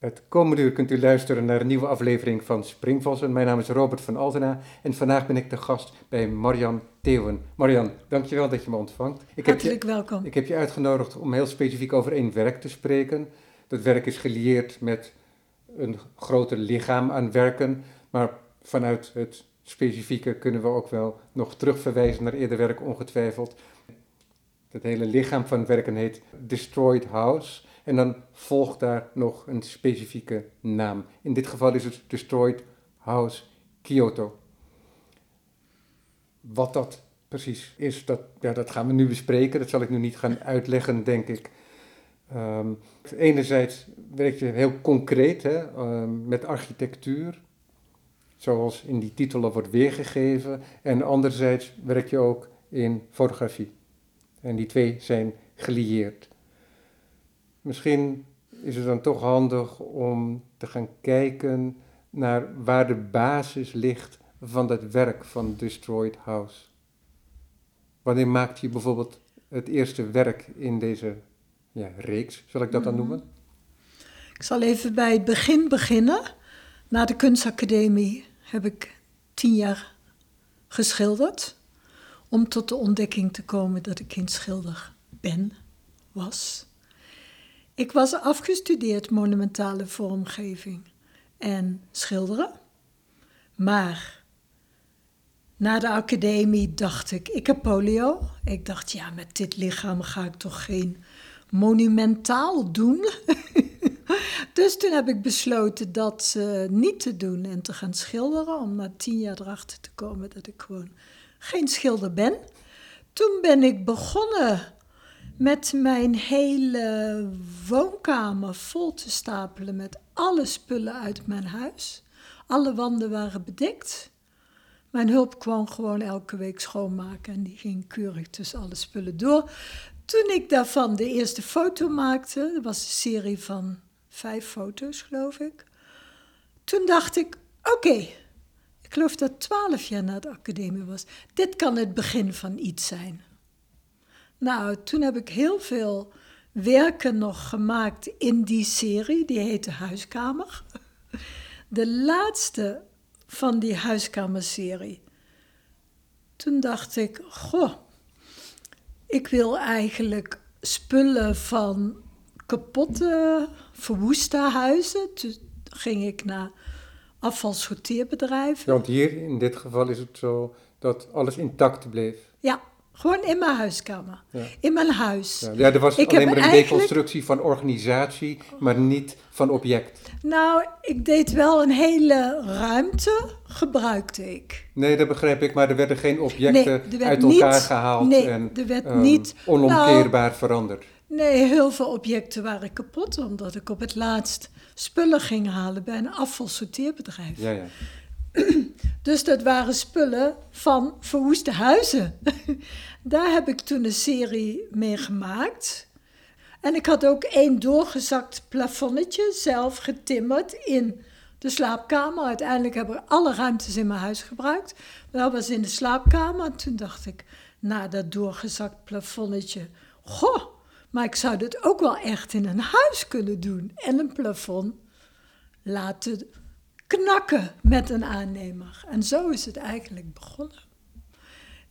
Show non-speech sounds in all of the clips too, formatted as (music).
Het komende uur kunt u luisteren naar een nieuwe aflevering van Springvossen. Mijn naam is Robert van Altena en vandaag ben ik de gast bij Marian Theeuwen. Marian, dankjewel dat je me ontvangt. Ik Hartelijk heb je, welkom. Ik heb je uitgenodigd om heel specifiek over één werk te spreken. Dat werk is gelieerd met een groter lichaam aan werken, maar vanuit het specifieke kunnen we ook wel nog terugverwijzen naar eerder werk ongetwijfeld. Het hele lichaam van werken heet Destroyed House. En dan volgt daar nog een specifieke naam. In dit geval is het Destroyed House Kyoto. Wat dat precies is, dat, ja, dat gaan we nu bespreken. Dat zal ik nu niet gaan uitleggen, denk ik. Um, enerzijds werk je heel concreet hè, um, met architectuur, zoals in die titel al wordt weergegeven. En anderzijds werk je ook in fotografie. En die twee zijn gelieerd. Misschien is het dan toch handig om te gaan kijken naar waar de basis ligt van dat werk van Destroyed House. Wanneer maakte je bijvoorbeeld het eerste werk in deze ja, reeks, zal ik dat dan mhm. noemen? Ik zal even bij het begin beginnen. Na de kunstacademie heb ik tien jaar geschilderd. Om tot de ontdekking te komen dat ik geen schilder ben, was. Ik was afgestudeerd monumentale vormgeving en schilderen. Maar na de academie dacht ik, ik heb polio. Ik dacht, ja, met dit lichaam ga ik toch geen monumentaal doen. (laughs) dus toen heb ik besloten dat niet te doen en te gaan schilderen. Om na tien jaar erachter te komen dat ik gewoon geen schilder ben. Toen ben ik begonnen met mijn hele woonkamer vol te stapelen met alle spullen uit mijn huis. Alle wanden waren bedekt. Mijn hulp kwam gewoon elke week schoonmaken en die ging keurig tussen alle spullen door. Toen ik daarvan de eerste foto maakte, dat was een serie van vijf foto's, geloof ik. Toen dacht ik: oké, ik geloof dat twaalf jaar na de academie was. Dit kan het begin van iets zijn. Nou, toen heb ik heel veel werken nog gemaakt in die serie, die heette Huiskamer. De laatste van die huiskamerserie. Toen dacht ik, goh, ik wil eigenlijk spullen van kapotte, verwoeste huizen. Toen ging ik naar afvalsorteerbedrijven. Ja, want hier in dit geval is het zo dat alles intact bleef. Ja, gewoon in mijn huiskamer. In mijn huis. Ja, ja er was alleen maar een deconstructie van organisatie, maar niet van object. Nou, ik deed wel een hele ruimte, gebruikte ik. Nee, dat begrijp ik, maar er werden geen objecten uit elkaar gehaald nee, en er werd um, niet, onomkeerbaar nou, veranderd. Nee, heel veel objecten waren kapot, omdat ik op het laatst spullen ging halen bij een afvalsorteerbedrijf. Ja, ja. (clears throat) Dus dat waren spullen van verwoeste huizen. Daar heb ik toen een serie mee gemaakt. En ik had ook één doorgezakt plafonnetje zelf getimmerd in de slaapkamer. Uiteindelijk heb ik alle ruimtes in mijn huis gebruikt. Dat was in de slaapkamer. En toen dacht ik, na dat doorgezakt plafonnetje, goh, maar ik zou dit ook wel echt in een huis kunnen doen. En een plafond laten knakken met een aannemer. En zo is het eigenlijk begonnen.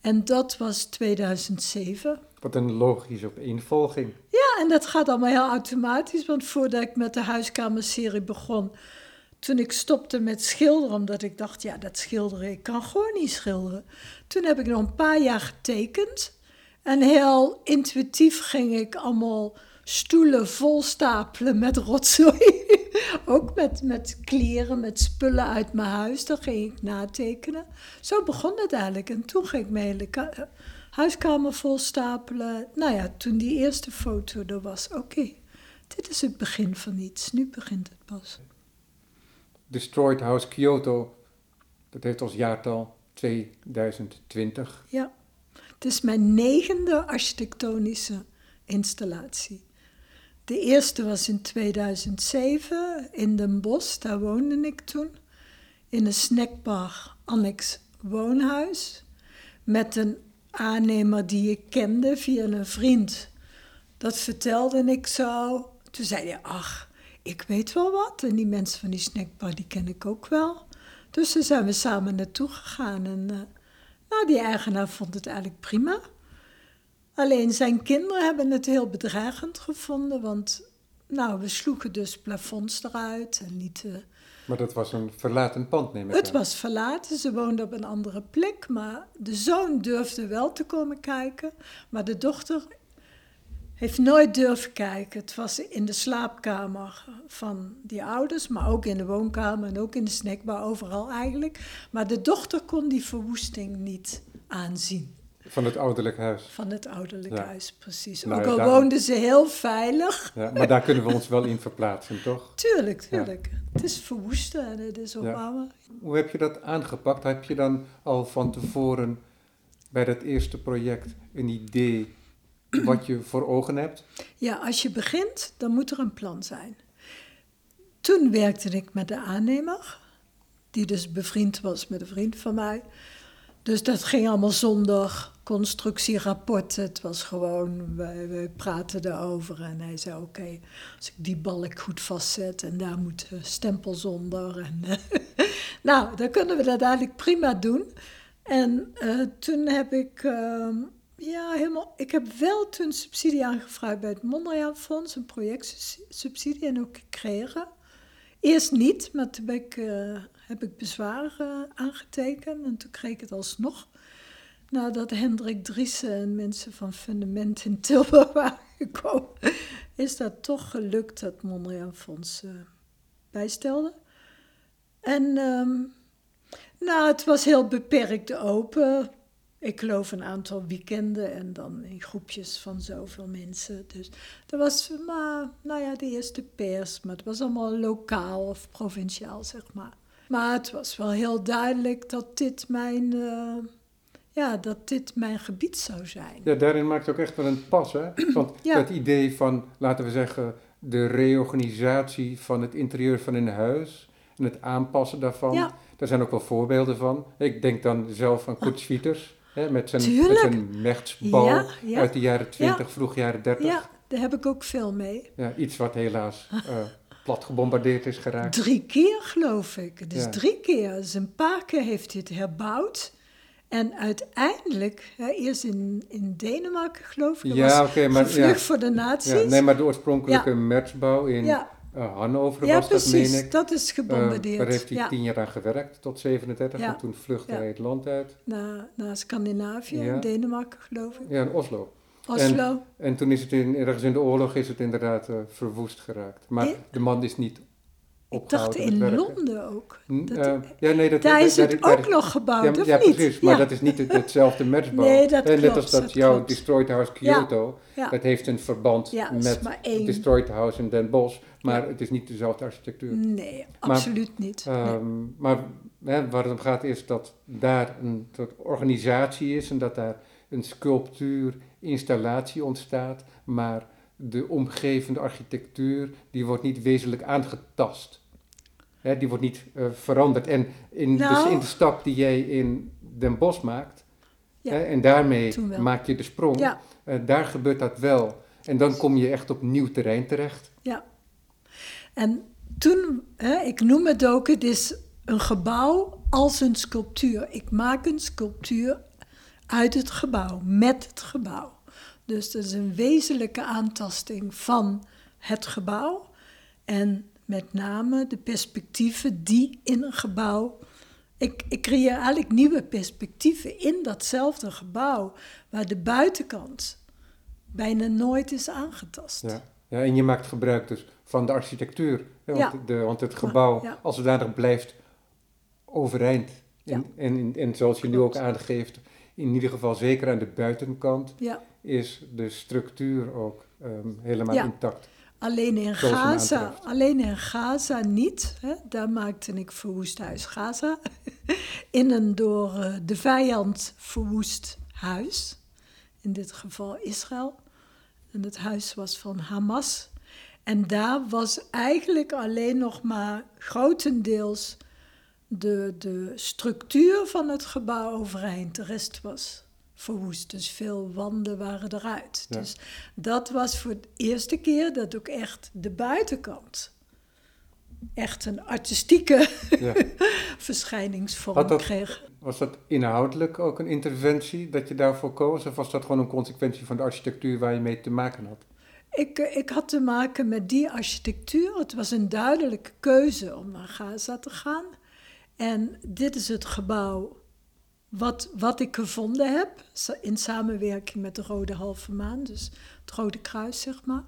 En dat was 2007. Wat een logische opeenvolging. Ja, en dat gaat allemaal heel automatisch. Want voordat ik met de huiskamerserie begon, toen ik stopte met schilderen, omdat ik dacht, ja, dat schilderen, ik kan gewoon niet schilderen. Toen heb ik nog een paar jaar getekend. En heel intuïtief ging ik allemaal stoelen vol stapelen met rotzooi. (laughs) Ook met, met kleren, met spullen uit mijn huis. Dan ging ik natekenen. Zo begon het eigenlijk. En toen ging ik mijn hele huiskamer vol stapelen. Nou ja, toen die eerste foto er was, oké, dit is het begin van iets. Nu begint het pas. Destroyed House Kyoto, dat heeft als jaartal 2020. Ja, het is mijn negende architectonische installatie. De eerste was in 2007 in Den Bosch, daar woonde ik toen. In een snackbar annex woonhuis. Met een aannemer die ik kende via een vriend. Dat vertelde ik zo. Toen zei hij, ach, ik weet wel wat. En die mensen van die snackbar, die ken ik ook wel. Dus daar zijn we samen naartoe gegaan. En uh, nou, die eigenaar vond het eigenlijk prima. Alleen zijn kinderen hebben het heel bedreigend gevonden, want nou, we sloegen dus plafonds eruit en lieten... Maar dat was een verlaten pand, neem ik Het was verlaten, ze woonden op een andere plek, maar de zoon durfde wel te komen kijken. Maar de dochter heeft nooit durven kijken. Het was in de slaapkamer van die ouders, maar ook in de woonkamer en ook in de snackbar, overal eigenlijk. Maar de dochter kon die verwoesting niet aanzien. Van het ouderlijk huis. Van het ouderlijk huis, precies. Nou, ook al woonden ze heel veilig. Ja, maar daar kunnen we ons wel in verplaatsen, (laughs) toch? Tuurlijk, tuurlijk. Het is verwoesten en het is opbouwen. Hoe heb je dat aangepakt? Heb je dan al van tevoren bij dat eerste project een idee wat je voor ogen hebt? Ja, als je begint, dan moet er een plan zijn. Toen werkte ik met de aannemer, die dus bevriend was met een vriend van mij. Dus dat ging allemaal zonder constructierapporten. Het was gewoon, wij, praten erover en hij zei: Oké, als ik die balk goed vastzet en daar moet stempel zonder. En, (laughs) nou, dan kunnen we dat eigenlijk prima doen. En uh, toen heb ik, uh, ja, helemaal. Ik heb wel toen subsidie aangevraagd bij het Mondriaan Fonds, een projectsubsidie en ook gekregen. Eerst niet, maar toen ik, uh, heb ik bezwaar uh, aangetekend en toen kreeg ik het alsnog. Nadat Hendrik Driessen en mensen van Fundament in Tilburg (laughs) waren gekomen, is dat toch gelukt dat Mondriaan Fonds uh, bijstelde. En um, nou, het was heel beperkt open. Ik geloof een aantal weekenden en dan in groepjes van zoveel mensen. Dus dat was maar, nou ja, de eerste pers, maar het was allemaal lokaal of provinciaal, zeg maar. Maar het was wel heel duidelijk dat dit mijn, uh, ja, dat dit mijn gebied zou zijn. Ja, daarin maakt het ook echt wel een pas, hè? (clears throat) Want ja. dat idee van, laten we zeggen, de reorganisatie van het interieur van een huis en het aanpassen daarvan, ja. daar zijn ook wel voorbeelden van. Ik denk dan zelf aan Kurt Schwieters met zijn, met zijn mechtsbal uit de jaren 20, vroeg jaren 30. Ja, daar heb ik ook veel mee. Ja, iets wat helaas uh, plat gebombardeerd is geraakt. Drie keer geloof ik. Dus drie keer. Dus een paar keer heeft hij het herbouwd. En uiteindelijk, hè, eerst in, in Denemarken geloof ik, ja, oké, maar vlucht voor de nazi's. nee, maar de oorspronkelijke metsbouw in uh, Hannover ja, was precies, dat, meen ik. dat is gebombardeerd. Uh, daar heeft hij ja. tien jaar aan gewerkt, tot 37, en toen vluchtte hij het land uit. Naar, naar Scandinavië, in Denemarken geloof ik. Ja, in Oslo. Oslo. En, en toen is het in, ergens in de oorlog is het inderdaad uh, verwoest geraakt. Maar de man is niet ik dacht in Londen ook. Dat, uh, ja, nee, dat, daar is het ook nog gebouwd, ja, of ja, niet? precies, maar dat is niet het, hetzelfde metsbouw. Nee, dat en Net als dat, jouw klopt. Destroyed House Kyoto, dat heeft een verband met Destroyed House in Den Bosch, maar het is niet dezelfde architectuur. Nee, absoluut niet. Um, nee. Maar hè, waar het om gaat is dat daar een soort organisatie is en dat daar een sculptuurinstallatie ontstaat, maar de omgevende architectuur die wordt niet wezenlijk aangetast. Hè, die wordt niet uh, veranderd. En in, nou, de, in de stap die jij in Den Bosch maakt, ja, hè, en daarmee maak je de sprong, ja. uh, daar gebeurt dat wel. En dan kom je echt op nieuw terrein terecht. Ja. En toen, hè, ik noem het ook, het is een gebouw als een sculptuur. Ik maak een sculptuur uit het gebouw, met het gebouw. Dus dat is een wezenlijke aantasting van het gebouw. En met name de perspectieven die in een gebouw. Ik, ik creëer eigenlijk nieuwe perspectieven in datzelfde gebouw, waar de buitenkant bijna nooit is aangetast. Ja, ja en je maakt gebruik dus van de architectuur. Hè, want, ja. de, want het gebouw ja. als zodanig blijft overeind. En, ja. en, en, en, zoals je nu ook aangeeft, in ieder geval zeker aan de buitenkant, is de structuur ook um, helemaal intact. Alleen in Gaza, alleen in Gaza niet. Hè? Daar maakte ik verwoest huis Gaza. (laughs) in een door uh, de vijand verwoest huis. In dit geval Israël. En het huis was van Hamas. En daar was eigenlijk alleen nog maar grotendeels de, de structuur van het gebouw overeind. De rest was verwoest. Dus veel wanden waren eruit. Ja. Dus dat was voor de eerste keer dat ook echt de buitenkant echt een artistieke Ja. (laughs) verschijningsvorm dat- kreeg. Was dat inhoudelijk ook een interventie dat je daarvoor koos? Of was dat gewoon een consequentie van de architectuur waar je mee te maken had? Ik, eh, ik had te maken met die architectuur. Het was een duidelijke keuze om naar Gaza te gaan. En dit is het gebouw wat, wat ik gevonden heb, in samenwerking met de Rode Halve Maan, dus het Rode Kruis, zeg maar.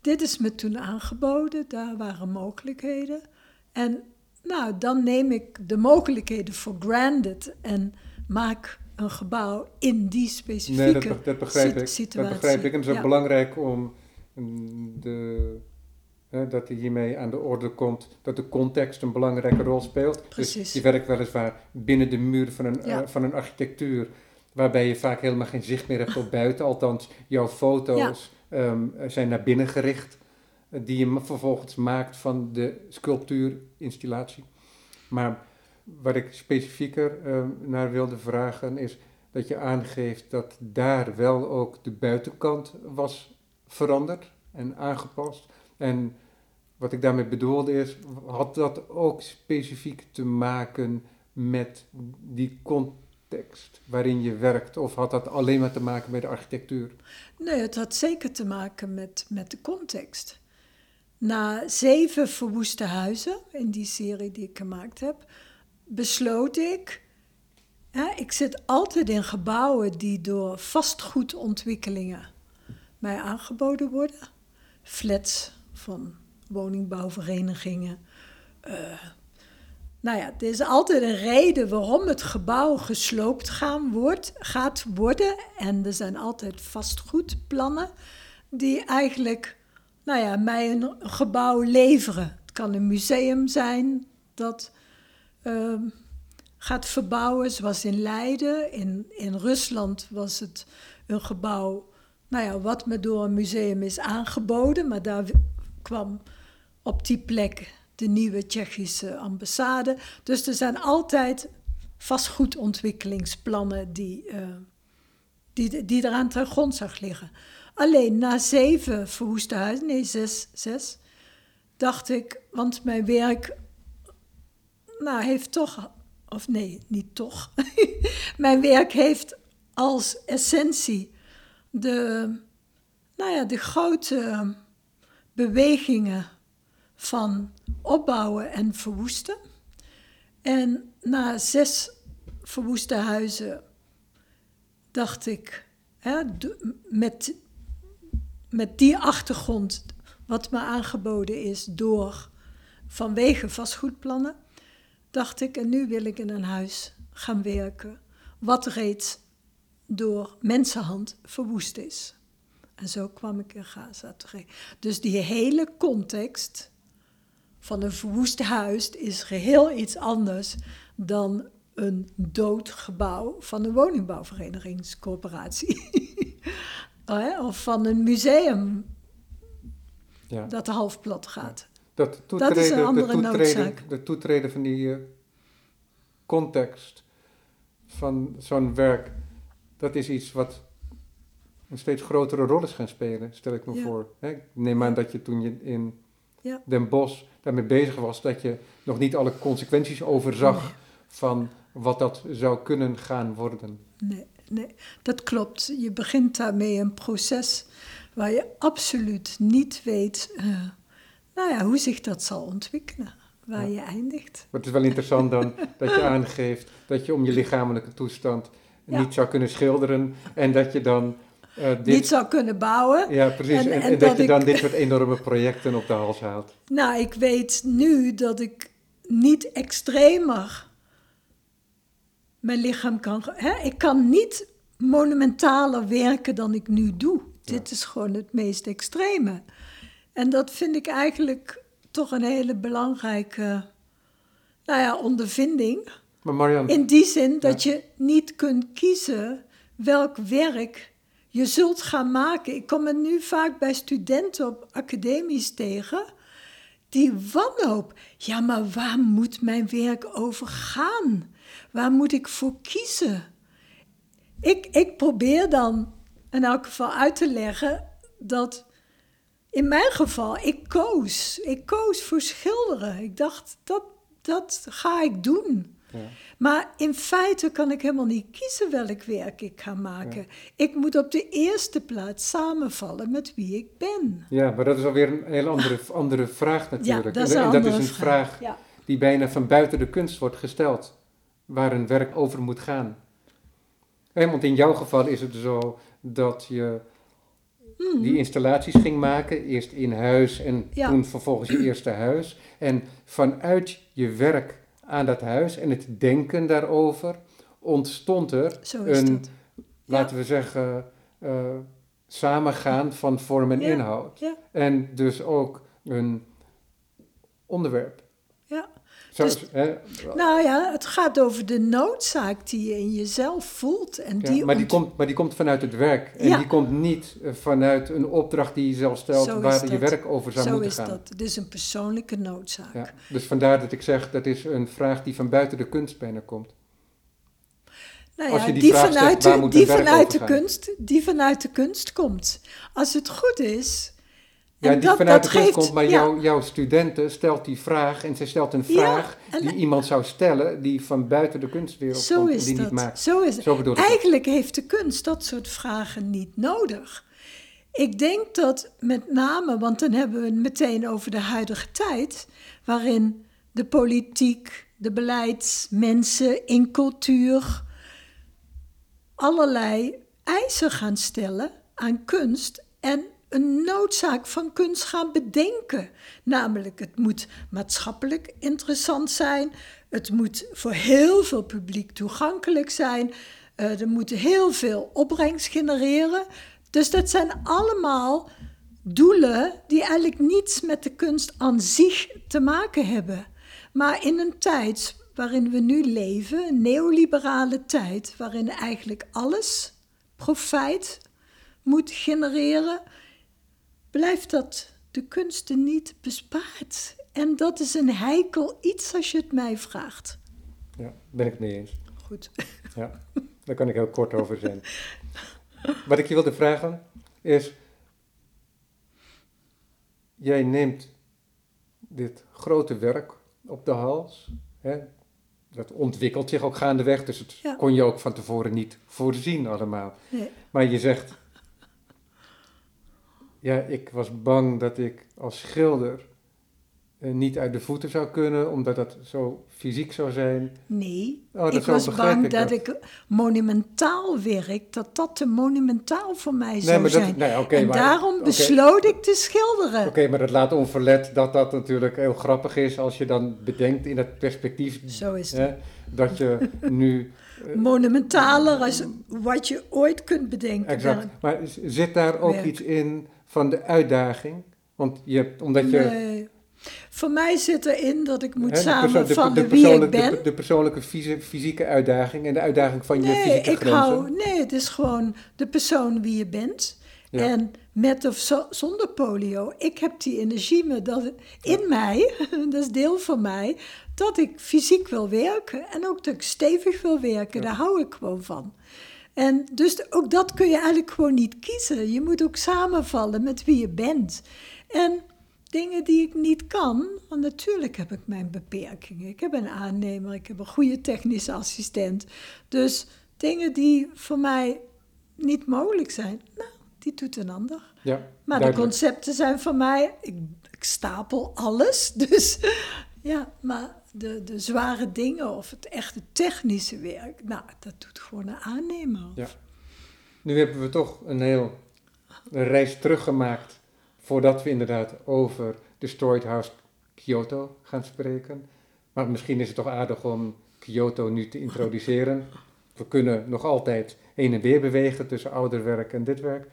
Dit is me toen aangeboden, daar waren mogelijkheden. En nou, dan neem ik de mogelijkheden voor granted en maak een gebouw in die specifieke Nee, dat, be- dat begrijp ik. situatie. Dat begrijp ik. En het is ook belangrijk om mm, de, dat er hiermee aan de orde komt dat de context een belangrijke rol speelt. Precies. Dus je werkt weliswaar binnen de muur van een, Ja. eh, van een architectuur, waarbij je vaak helemaal geen zicht meer hebt op buiten. Althans, jouw foto's ehm, zijn naar binnen gericht, eh, die je vervolgens maakt van de sculptuurinstallatie. Maar wat ik specifieker ehm, naar wilde vragen is dat je aangeeft dat daar wel ook de buitenkant was veranderd en aangepast. En wat ik daarmee bedoelde is, had dat ook specifiek te maken met die context waarin je werkt? Of had dat alleen maar te maken met de architectuur? Nee, het had zeker te maken met, met de context. Na zeven verwoeste huizen in die serie die ik gemaakt heb, besloot ik. Ik zit altijd in gebouwen die door vastgoedontwikkelingen mij aangeboden worden. Flats van woningbouwverenigingen. eh, nou ja, er is altijd een reden waarom het gebouw gesloopt gaan wordt, gaat worden. En er zijn altijd vastgoedplannen die eigenlijk nou ja, mij een gebouw leveren. Het kan een museum zijn dat ehm, gaat verbouwen, zoals in Leiden. In, in Rusland was het een gebouw nou ja, wat me door een museum is aangeboden. Maar daar kwam op die plek de nieuwe Tsjechische ambassade. Dus er zijn altijd vastgoedontwikkelingsplannen die, eh, die, die eraan ten grondslag liggen. Alleen na zeven verwoeste huizen, nee zes, zes, dacht ik, want mijn werk nou, heeft toch, of nee, niet toch, (laughs) mijn werk heeft als essentie de, nou ja, de grote bewegingen van opbouwen en verwoesten. En na zes verwoeste huizen dacht ik, hè, met, met die achtergrond, wat me aangeboden is door vanwege vastgoedplannen, dacht ik, en nu wil ik in een huis gaan werken, wat reeds door mensenhand verwoest is. En zo kwam ik in Gaza terecht. Dus die hele context van een verwoest huis is geheel iets anders dan een dood gebouw van een woningbouwverenigingscorporatie. (laughs) of van een museum Ja. dat half plat gaat. Dat, Dat is een andere de toetreden, noodzaak. de toetreden van die eh, context van zo'n werk, dat is iets wat een steeds grotere rol is gaan spelen, stel ik me Ja. voor. Hè, Ik neem aan dat je toen je in Ja. Den Bosch daarmee bezig was, dat je nog niet alle consequenties overzag Nee. van wat dat zou kunnen gaan worden. Nee, nee, dat klopt. Je begint daarmee een proces waar je absoluut niet weet eh, nou ja, hoe zich dat zal ontwikkelen, waar Ja. je eindigt. Maar het is wel interessant dan dat je aangeeft dat je om je lichamelijke toestand Ja. niet zou kunnen schilderen en dat je dan dit... Niet zou kunnen bouwen. Ja, precies. En- En, en en dat, dat je ik- dan dit soort enorme projecten op de hals haalt. Nou, ik weet nu dat ik niet extremer mijn lichaam kan. Hè? Ik kan niet monumentaler werken dan ik nu doe. Dit is gewoon het meest extreme. En dat vind ik eigenlijk toch een hele belangrijke nou ja, ondervinding. Maar Marian, In die zin dat je niet kunt kiezen welk werk je zult gaan maken. Ik kom het nu vaak bij studenten op academies tegen. Die wanhoop. Ja, maar waar moet mijn werk over gaan? Waar moet ik voor kiezen? Ik, ik probeer dan in elk geval uit te leggen dat in mijn geval, ik koos. Ik koos voor schilderen. Ik dacht, dat, dat ga ik doen. Ja. Maar in feite kan ik helemaal niet kiezen welk werk ik ga maken. Ik moet op de eerste plaats samenvallen met wie ik ben. Ja, maar dat is alweer een heel andere, andere vraag natuurlijk. Ja, dat is en, dat is een vraag, vraag die bijna van buiten de kunst wordt gesteld. Waar een werk over moet gaan. want in jouw geval is het zo dat je Mhm. die installaties ging maken. Eerst in huis en toen vervolgens je eerste huis. En vanuit je werk aan dat huis en het denken daarover ontstond er een, laten we zeggen, uh, samengaan van vorm en inhoud. En dus ook een onderwerp. Ja. Dus, nou ja, het gaat over de noodzaak die je in jezelf voelt. En die maar, die komt, maar die komt vanuit het werk. En die komt niet eh, vanuit een opdracht die je zelf stelt waar je werk over zou moeten gaan. Zo is dat. Het is een persoonlijke noodzaak. Ja, dus vandaar dat ik zeg, dat is een vraag die van buiten de kunst bijna komt. Nou ja, die, die vanuit, de, die vanuit de kunst, die vanuit de kunst komt. Als het goed is, ja, die vanuit de kunst komt, maar jouw studenten stelt die vraag en zij stelt een vraag die iemand zou stellen die van buiten de kunstwereld zo komt is die dat. niet maakt. Zo is het. Eigenlijk heeft de kunst dat soort vragen niet nodig. Ik denk dat met name, want dan hebben we het meteen over de huidige tijd, waarin de politiek, de beleidsmensen in cultuur allerlei eisen gaan stellen aan kunst en een noodzaak van kunst gaan bedenken. Namelijk, het moet maatschappelijk interessant zijn, het moet voor heel veel publiek toegankelijk zijn, uh, er moet heel veel opbrengst genereren. Dus dat zijn allemaal doelen die eigenlijk niets met de kunst aan zich te maken hebben. Maar in een tijd waarin we nu leven, een neoliberale tijd, waarin eigenlijk alles profijt moet genereren, blijft dat de kunsten niet bespaard. En dat is een heikel iets als je het mij vraagt. Ja, ben ik het mee eens. Goed. Ja, daar kan ik heel kort over zijn. Wat ik je wilde vragen is, jij neemt dit grote werk op de hals. Hè? Dat ontwikkelt zich ook gaandeweg, dus het kon je ook van tevoren niet voorzien allemaal. Nee. Maar je zegt, ja, ik was bang dat ik als schilder uh, niet uit de voeten zou kunnen, omdat dat zo fysiek zou zijn. Nee, oh, ik was bang dat, ik monumentaal werk, dat dat te monumentaal voor mij zou nee, zijn. Nee, okay, en maar, daarom besloot ik te schilderen. Oké, maar dat laat onverlet dat dat natuurlijk heel grappig is als je dan bedenkt in het perspectief. Zo is. Hè, dat je nu uh, (laughs) monumentaler als wat je ooit kunt bedenken. Exact. Maar zit daar ook iets in van de uitdaging? Want je hebt, omdat je... Nee. Voor mij zit erin dat ik moet samenvatten wie ik ben. De, de persoonlijke fysieke uitdaging en de uitdaging van je fysieke ik grenzen. Hou, nee, het is gewoon de persoon wie je bent. En met of zonder polio, ik heb die energie me dat, in mij, (laughs) dat is deel van mij, dat ik fysiek wil werken en ook dat ik stevig wil werken. Daar hou ik gewoon van. En dus ook dat kun je eigenlijk gewoon niet kiezen. Je moet ook samenvallen met wie je bent. En dingen die ik niet kan, want natuurlijk heb ik mijn beperkingen. Ik heb een aannemer, ik heb een goede technische assistent. Dus dingen die voor mij niet mogelijk zijn, nou, die doet een ander. Ja, maar de concepten zijn voor mij, ik, ik stapel alles. (laughs) Dus ja, maar de, de zware dingen of het echte technische werk, nou, dat doet gewoon een aannemer. Ja. Nu hebben we toch een heel reis teruggemaakt voordat we inderdaad over de Story House Kyoto gaan spreken. Maar misschien is het toch aardig om Kyoto nu te introduceren. We kunnen nog altijd heen en weer bewegen tussen ouder werk en dit werk.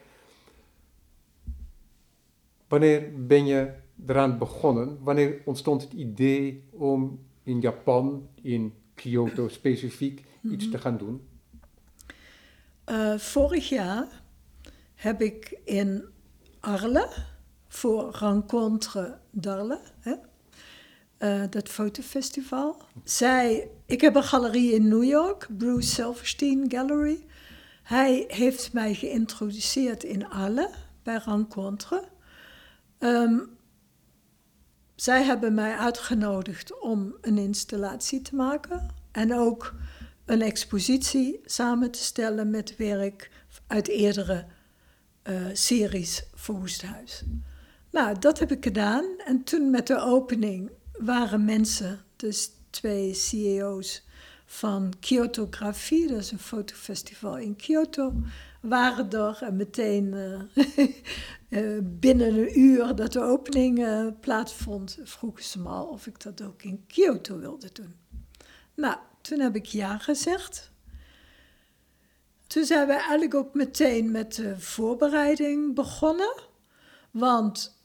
Wanneer ben je eraan begonnen? Wanneer ontstond het idee om in Japan, in Kyoto specifiek, iets mhm. te gaan doen? Uh, vorig jaar heb ik in Arles voor Rencontre d'Arles, hè, uh, dat fotofestival. Zij, ik heb een galerie in New York, Bruce Silverstein Gallery. Hij heeft mij geïntroduceerd in Arles bij Rencontre. Ehm, zij hebben mij uitgenodigd om een installatie te maken en ook een expositie samen te stellen met werk uit eerdere uh, series voor Woesthuis. Nou, dat heb ik gedaan. En toen met de opening waren mensen, dus twee CEO's van Kyotografie, dat is een fotofestival in Kyoto, waren er en meteen uh, (laughs) binnen een uur dat de opening uh, plaatsvond, vroegen ze me al of ik dat ook in Kyoto wilde doen. Nou, toen heb ik ja gezegd. Toen zijn we eigenlijk ook meteen met de voorbereiding begonnen. Want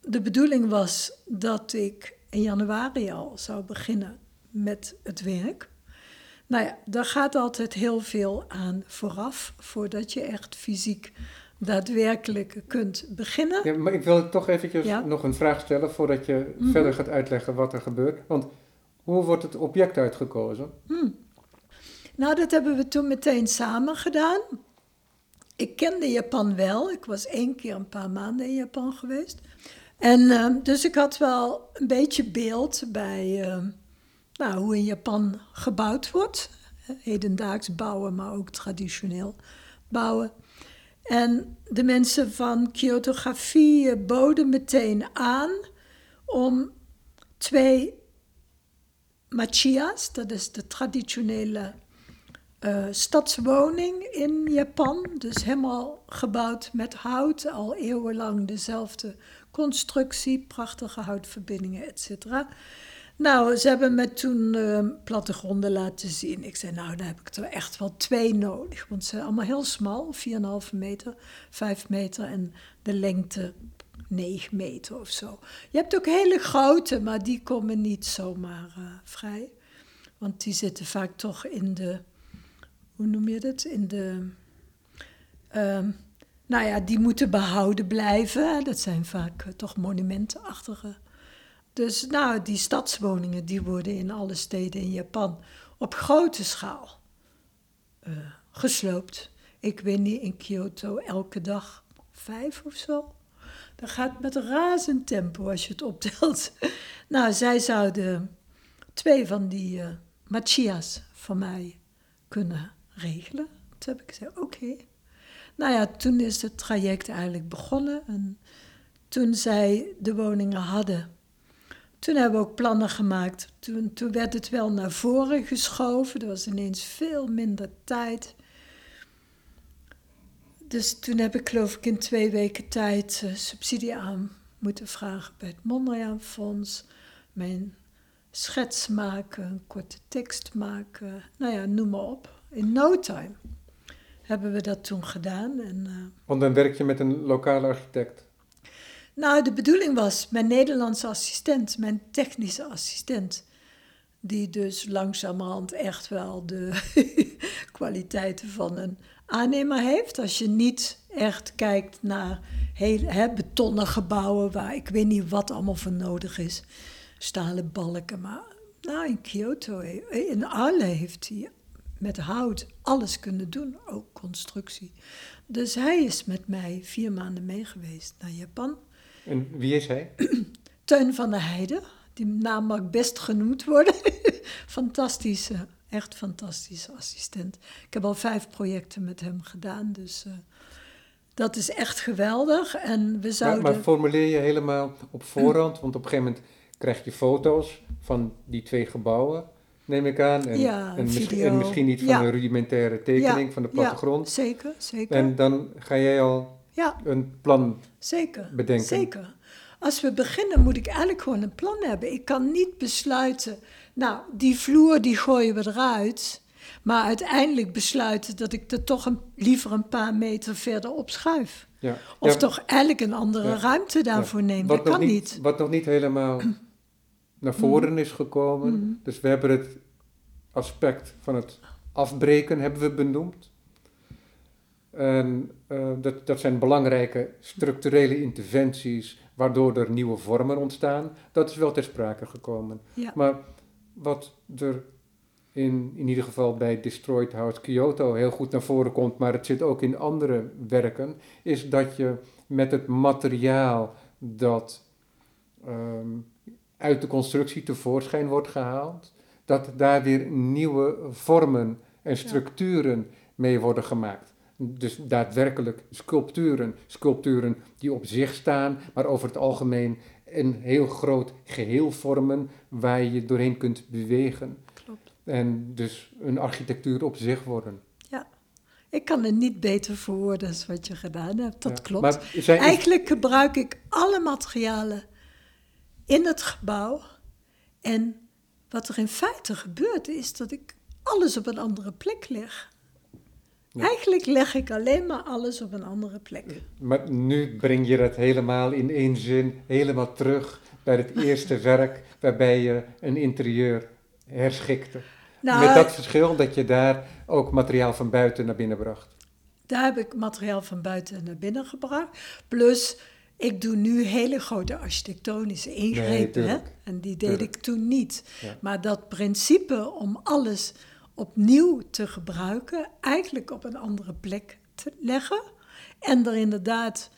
de bedoeling was dat ik in januari al zou beginnen met het werk. Nou ja, daar gaat altijd heel veel aan vooraf voordat je echt fysiek daadwerkelijk kunt beginnen. Ja, maar ik wil toch eventjes nog een vraag stellen voordat je mhm. verder gaat uitleggen wat er gebeurt. Want hoe wordt het object uitgekozen? Hmm. Nou, dat hebben we toen meteen samen gedaan. Ik kende Japan wel. Ik was één keer een paar maanden in Japan geweest. En ehm, dus ik had wel een beetje beeld bij ehm, nou, hoe in Japan gebouwd wordt. Hedendaags bouwen, maar ook traditioneel bouwen. En de mensen van Kyotografie boden meteen aan om twee machias, dat is de traditionele uh, stadswoning in Japan. Dus helemaal gebouwd met hout, al eeuwenlang dezelfde constructie, prachtige houtverbindingen, et cetera. Nou, ze hebben me toen uh, plattegronden laten zien. Ik zei, nou, dan heb ik er echt wel twee nodig. Want ze zijn allemaal heel smal, 4,5 meter, 5 meter en de lengte 9 meter of zo. Je hebt ook hele grote, maar die komen niet zomaar uh, vrij. Want die zitten vaak toch in de, hoe noem je dat? In de, uh, nou ja, die moeten behouden blijven. Dat zijn vaak uh, toch monumentenachtige dus nou, die stadswoningen die worden in alle steden in Japan op grote schaal uh, gesloopt. Ik weet niet, in Kyoto elke dag vijf of zo. Dat gaat met razend tempo als je het optelt. (laughs) nou, zij zouden twee van die uh, machia's van mij kunnen regelen. Toen heb ik gezegd, oké. Nou ja, toen is het traject eigenlijk begonnen. En toen zij de woningen hadden toen hebben we ook plannen gemaakt. Toen, werd het wel naar voren geschoven. Er was ineens veel minder tijd. Dus toen heb ik geloof ik in twee weken tijd uh, subsidie aan moeten vragen bij het Mondriaan Fonds. Mijn schets maken, een korte tekst maken. Nou ja, noem maar op. In no time hebben we dat toen gedaan. En, uh, Want dan werk je met een lokale architect? Nou, de bedoeling was mijn Nederlandse assistent, mijn technische assistent, die dus langzamerhand echt wel de (laughs) kwaliteiten van een aannemer heeft. Als je niet echt kijkt naar heel, hè, betonnen gebouwen waar ik weet niet wat allemaal voor nodig is, stalen balken. Maar nou, in Kyoto, in Arle heeft hij met hout alles kunnen doen, ook constructie. Dus hij is met mij vier maanden mee geweest naar Japan. En wie is hij? (clears throat) Teun van der Heijden. Die naam mag best genoemd worden. (laughs) fantastische, echt fantastische assistent. Ik heb al vijf projecten met hem gedaan, dus uh, dat is echt geweldig. En we zouden... maar, maar formuleer je helemaal op (clears throat) voorhand, want op een gegeven moment krijg je foto's van die twee gebouwen neem ik aan. En, ja, en, misschien, en misschien niet van een rudimentaire tekening ja, van de plattegrond. Zeker, zeker. En dan ga jij al ja. een plan Zeker. bedenken. Zeker. Als we beginnen moet ik eigenlijk gewoon een plan hebben. Ik kan niet besluiten, nou, die vloer die gooien we eruit. Maar uiteindelijk besluiten dat ik er toch een, liever een paar meter verder op schuif. Ja. Of toch eigenlijk een andere ruimte daarvoor neem. dat kan niet, Wat nog niet helemaal (clears throat) naar voren mm. is gekomen. Mm. Dus we hebben het aspect van het afbreken hebben we benoemd. En uh, dat, dat zijn belangrijke structurele interventies waardoor er nieuwe vormen ontstaan. Dat is wel ter sprake gekomen. Ja. Maar wat er in, in ieder geval bij Destroyed House Kyoto heel goed naar voren komt, maar het zit ook in andere werken, is dat je met het materiaal dat ehm, uit de constructie tevoorschijn wordt gehaald, dat daar weer nieuwe vormen en structuren mee worden gemaakt. Dus daadwerkelijk sculpturen, sculpturen die op zich staan, maar over het algemeen een heel groot geheel vormen waar je doorheen kunt bewegen. Klopt. En dus een architectuur op zich worden. Ja, ik kan het niet beter verwoorden als wat je gedaan hebt. Dat Ja, klopt. maar zijn- Eigenlijk gebruik ik alle materialen in het gebouw. En wat er in feite gebeurt, is dat ik alles op een andere plek leg. Ja. Eigenlijk leg ik alleen maar alles op een andere plek. Maar nu breng je dat helemaal in één zin, helemaal terug bij het (laughs) eerste werk waarbij je een interieur herschikte. Nou, Met dat verschil dat je daar ook materiaal van buiten naar binnen bracht. Daar heb ik materiaal van buiten naar binnen gebracht. Plus, ik doe nu hele grote architectonische ingrepen. hè? En die deed Tuurlijk. ik toen niet. Ja. Maar dat principe om alles opnieuw te gebruiken, eigenlijk op een andere plek te leggen. En er inderdaad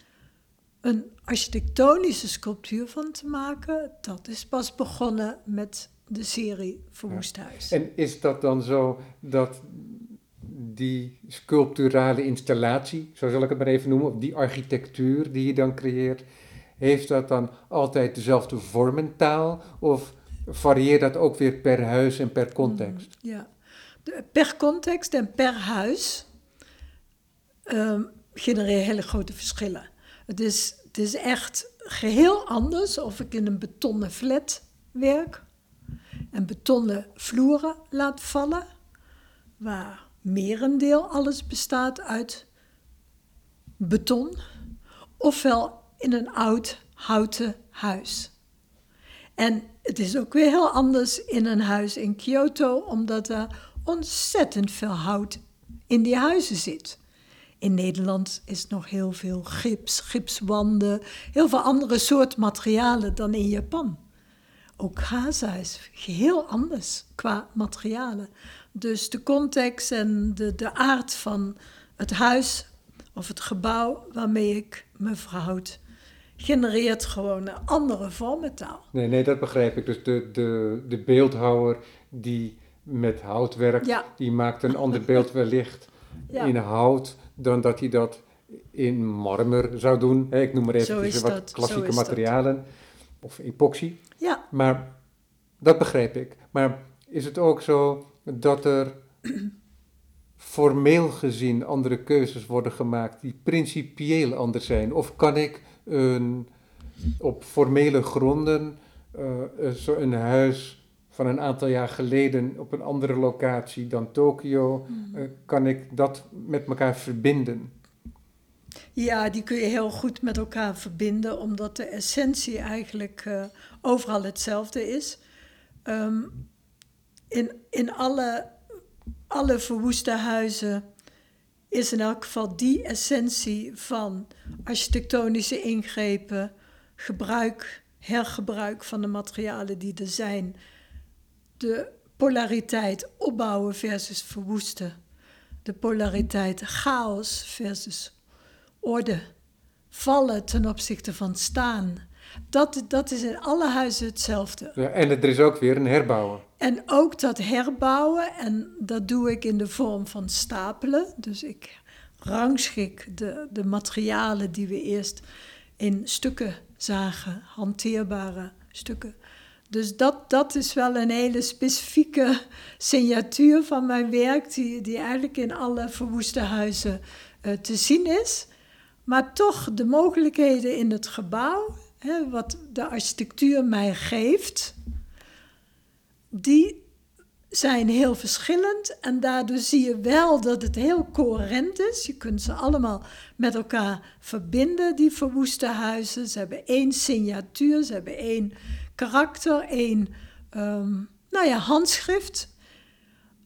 een architectonische sculptuur van te maken, dat is pas begonnen met de serie Verwoest Huis. En is dat dan zo dat die sculpturale installatie, zo zal ik het maar even noemen, of die architectuur die je dan creëert, heeft dat dan altijd dezelfde vormentaal of varieert dat ook weer per huis en per context? Ja, De- per context en per huis ehm genereer hele grote verschillen. Het is, het is echt geheel anders of ik in een betonnen flat werk en betonnen vloeren laat vallen, waar merendeel alles bestaat uit beton, ofwel in een oud houten huis. En het is ook weer heel anders in een huis in Kyoto, omdat er ontzettend veel hout in die huizen zit. In Nederland is nog heel veel gips, gipswanden, heel veel andere soort materialen dan in Japan. Ook Gaza is geheel anders qua materialen. Dus de context en de, de aard van het huis of het gebouw waarmee ik me verhoud, genereert gewoon een andere vormentaal. Nee, nee, dat begrijp ik. Dus de, de, de beeldhouwer die met hout werkt, Ja. die maakt een ander beeld wellicht (laughs) Ja. in hout dan dat hij dat in marmer zou doen. Ik noem maar even wat dat, klassieke dat. materialen. Of epoxy. Ja, Maar dat begrijp ik. Maar is het ook zo dat er (clears throat) formeel gezien andere keuzes worden gemaakt die principieel anders zijn? Of kan ik een, op formele gronden zo een huis van een aantal jaar geleden op een andere locatie dan Tokio, eh, kan ik dat met elkaar verbinden? Ja, die kun je heel goed met elkaar verbinden, omdat de essentie eigenlijk eh, overal hetzelfde is. Ehm, in in alle, alle verwoeste huizen is in elk geval die essentie van architectonische ingrepen, gebruik, hergebruik van de materialen die er zijn, de polariteit opbouwen versus verwoesten, de polariteit chaos versus orde, vallen ten opzichte van staan. Dat, dat is in alle huizen hetzelfde. Ja, en er is ook weer een herbouwen. En ook dat herbouwen, en dat doe ik in de vorm van stapelen. Dus ik rangschik de, de materialen die we eerst in stukken zagen, hanteerbare stukken. Dus dat, dat is wel een hele specifieke signatuur van mijn werk, die, die eigenlijk in alle verwoeste huizen eh, te zien is. Maar toch de mogelijkheden in het gebouw, hè, wat de architectuur mij geeft, die zijn heel verschillend. En daardoor zie je wel dat het heel coherent is. Je kunt ze allemaal met elkaar verbinden, die verwoeste huizen. Ze hebben één signatuur, ze hebben één karakter, één ehm, nou ja, handschrift.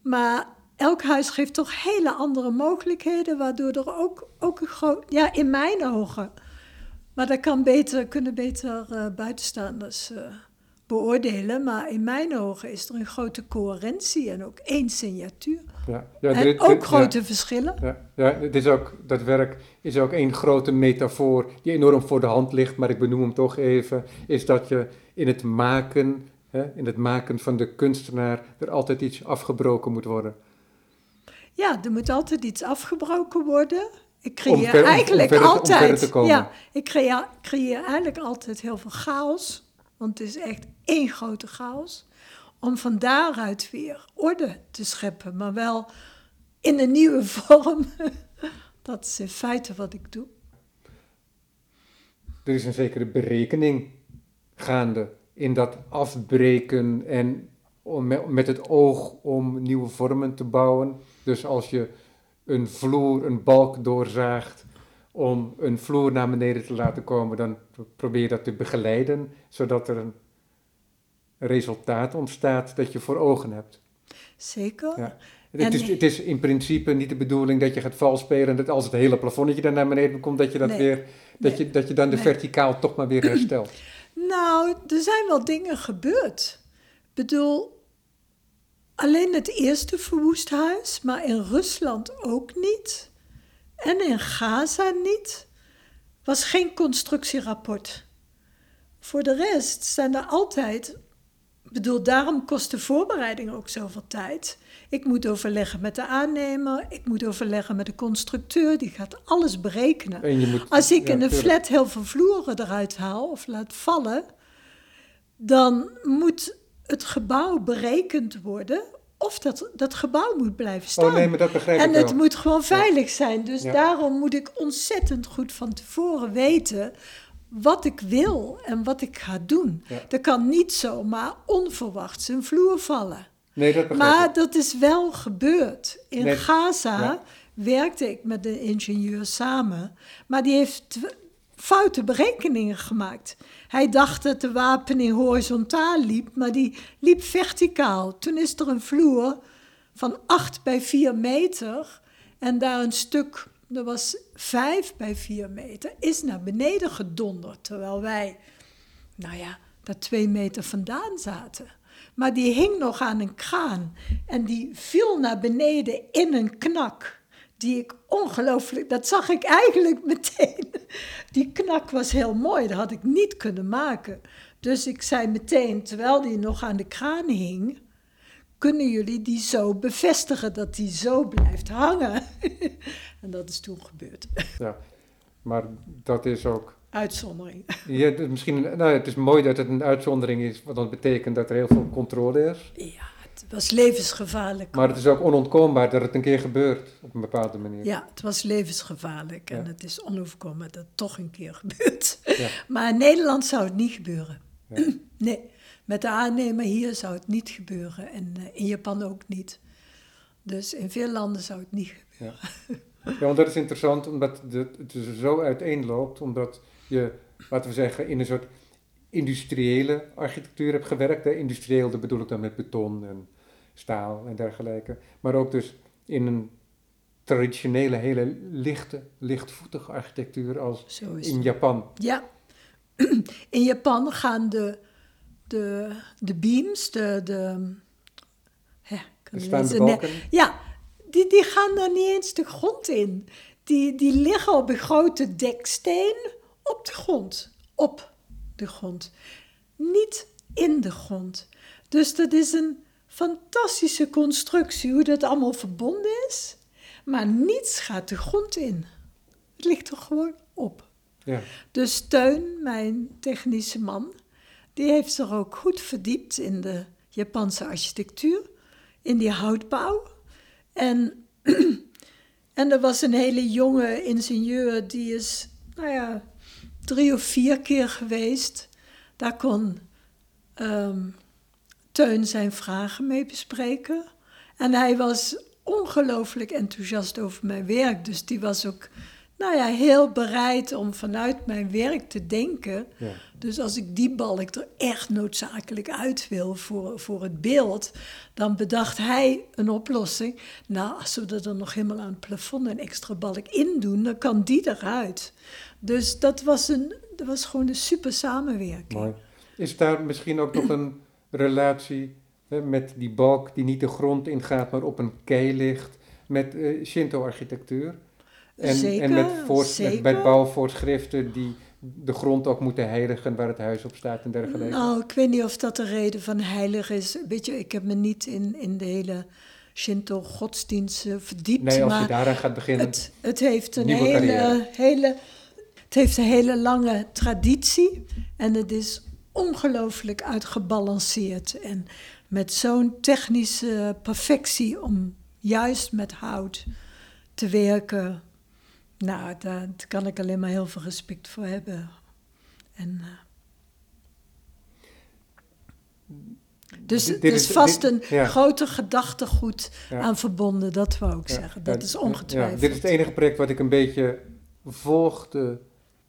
Maar elk huis geeft toch hele andere mogelijkheden, waardoor er ook, ook een groot, ja, in mijn ogen, maar dat kan beter, kunnen beter eh, buitenstaanders eh, beoordelen, maar in mijn ogen is er een grote coherentie en ook één signatuur. Ja. Ja, en dit, ook grote ja, verschillen. Ja, ja het is ook, dat werk is ook één grote metafoor die enorm voor de hand ligt, maar ik benoem hem toch even, is dat je in het maken, hè, in het maken van de kunstenaar, er altijd iets afgebroken moet worden. Ja, er moet altijd iets afgebroken worden. Ik creëer eigenlijk altijd. ja, ik creëer, creëer eigenlijk altijd heel veel chaos. Want het is echt één grote chaos. Om van daaruit weer orde te scheppen, maar wel in een nieuwe (laughs) vorm. Dat is in feite wat ik doe. Er is een zekere berekening gaande in dat afbreken en met het oog om nieuwe vormen te bouwen. Dus als je een vloer, een balk doorzaagt om een vloer naar beneden te laten komen, dan probeer je dat te begeleiden, zodat er een resultaat ontstaat dat je voor ogen hebt. Zeker. Ja. Het, is, het is in principe niet de bedoeling dat je gaat vals spelen en dat als het hele plafonnetje dan naar beneden komt, dat je, dat weer, dat je, dat je dan de verticaal toch maar weer (clears throat) herstelt. Nou, er zijn wel dingen gebeurd. Ik bedoel, alleen het eerste verwoest huis, maar in Rusland ook niet. En in Gaza niet. Was geen constructierapport. Voor de rest zijn er altijd. Ik bedoel, daarom kost de voorbereiding ook zoveel tijd. Ik moet overleggen met de aannemer, ik moet overleggen met de constructeur, die gaat alles berekenen. Moet, Als ik in een flat heel veel vloeren eruit haal of laat vallen, dan moet het gebouw berekend worden of dat, dat gebouw moet blijven staan. Oh nee, maar dat begrijp en ik het moet gewoon veilig zijn. Dus daarom moet ik ontzettend goed van tevoren weten wat ik wil en wat ik ga doen. Er kan niet zomaar onverwachts een vloer vallen. Nee, dat begrijp maar dat is wel gebeurd. In Gaza werkte ik met de ingenieur samen. Maar die heeft foute berekeningen gemaakt. Hij dacht dat de wapening horizontaal liep, maar die liep verticaal. Toen is er een vloer van 8 bij 4 meter en daar een stuk, dat was 5 bij 4 meter, is naar beneden gedonderd. Terwijl wij, nou ja, daar 2 meter vandaan zaten. Maar die hing nog aan een kraan en die viel naar beneden in een knak die ik ongelooflijk, dat zag ik eigenlijk (laughs) meteen. Die knak was heel mooi, dat had ik niet kunnen maken. Dus ik zei meteen, terwijl die nog aan de kraan hing, kunnen jullie die zo bevestigen dat die zo blijft hangen? (laughs) en dat is toen gebeurd. Ja, maar dat is ook. Uitzondering. (laughs) Ja, misschien, nou, het is mooi dat het een uitzondering is, want dat betekent dat er heel veel controle is. Ja het was levensgevaarlijk. Maar het is ook onontkoombaar dat het een keer gebeurt op een bepaalde manier. Ja, het was levensgevaarlijk en het is onoverkomelijk dat het toch een keer (laughs) gebeurt. Ja. Maar in Nederland zou het niet gebeuren. Ja. (clears throat) Nee, met de aannemer hier zou het niet gebeuren en eh, in Japan ook niet. Dus in veel landen zou het niet gebeuren. Ja, want dat is interessant omdat het zo uiteenloopt, omdat je, laten we zeggen, in een soort industriële architectuur hebt gewerkt. Hè. Industrieel, dat bedoel ik dan met beton en staal en dergelijke. Maar ook dus in een traditionele, hele lichte, lichtvoetige architectuur als in Japan. Ja, (clears throat) in Japan gaan de, de, de beams, de... de, hè, de balken. Ja, die, die gaan er niet eens de grond in. Die, die liggen op een grote deksteen op de grond. Op de grond. Niet in de grond. Dus dat is een fantastische constructie, hoe dat allemaal verbonden is. Maar niets gaat de grond in. Het ligt er gewoon op. Ja. Dus Teun, mijn technische man, die heeft zich ook goed verdiept in de Japanse architectuur, in die houtbouw. En, (clears throat) en er was een hele jonge ingenieur, die is, nou ja, drie of vier keer geweest. Daar kon um, Teun zijn vragen mee bespreken. En hij was ongelooflijk enthousiast over mijn werk. Dus die was ook nou ja, heel bereid om vanuit mijn werk te denken. Ja. Dus als ik die balk er echt noodzakelijk uit wil voor, voor het beeld, dan bedacht hij een oplossing. Nou, als we er nog helemaal aan het plafond een extra balk in doen, dan kan die eruit. Dus dat was, een, dat was gewoon een super samenwerking. Mooi. Is daar misschien ook nog een relatie hè, met die balk die niet de grond ingaat, maar op een kei ligt, met uh, Shinto-architectuur? En, zeker, en met, voor, zeker. met, bouwvoorschriften die de grond ook moeten heiligen waar het huis op staat en dergelijke. Nou, ik weet niet of dat de reden van heilig is. Weet je, ik heb me niet in, in de hele Shinto-godsdienst verdiept. Nee, als maar je daaraan gaat beginnen. Het, het heeft een hele, carrière. hele, het heeft een hele lange traditie en het is ongelooflijk uitgebalanceerd. En met zo'n technische perfectie om juist met hout te werken, nou, daar kan ik alleen maar heel veel respect voor hebben. En, uh, dus er is vast dit- een ja. groter gedachtegoed Ja. aan verbonden, dat wou ik Ja, zeggen. Dat is ongetwijfeld. dit is het enige project wat ik een beetje volgde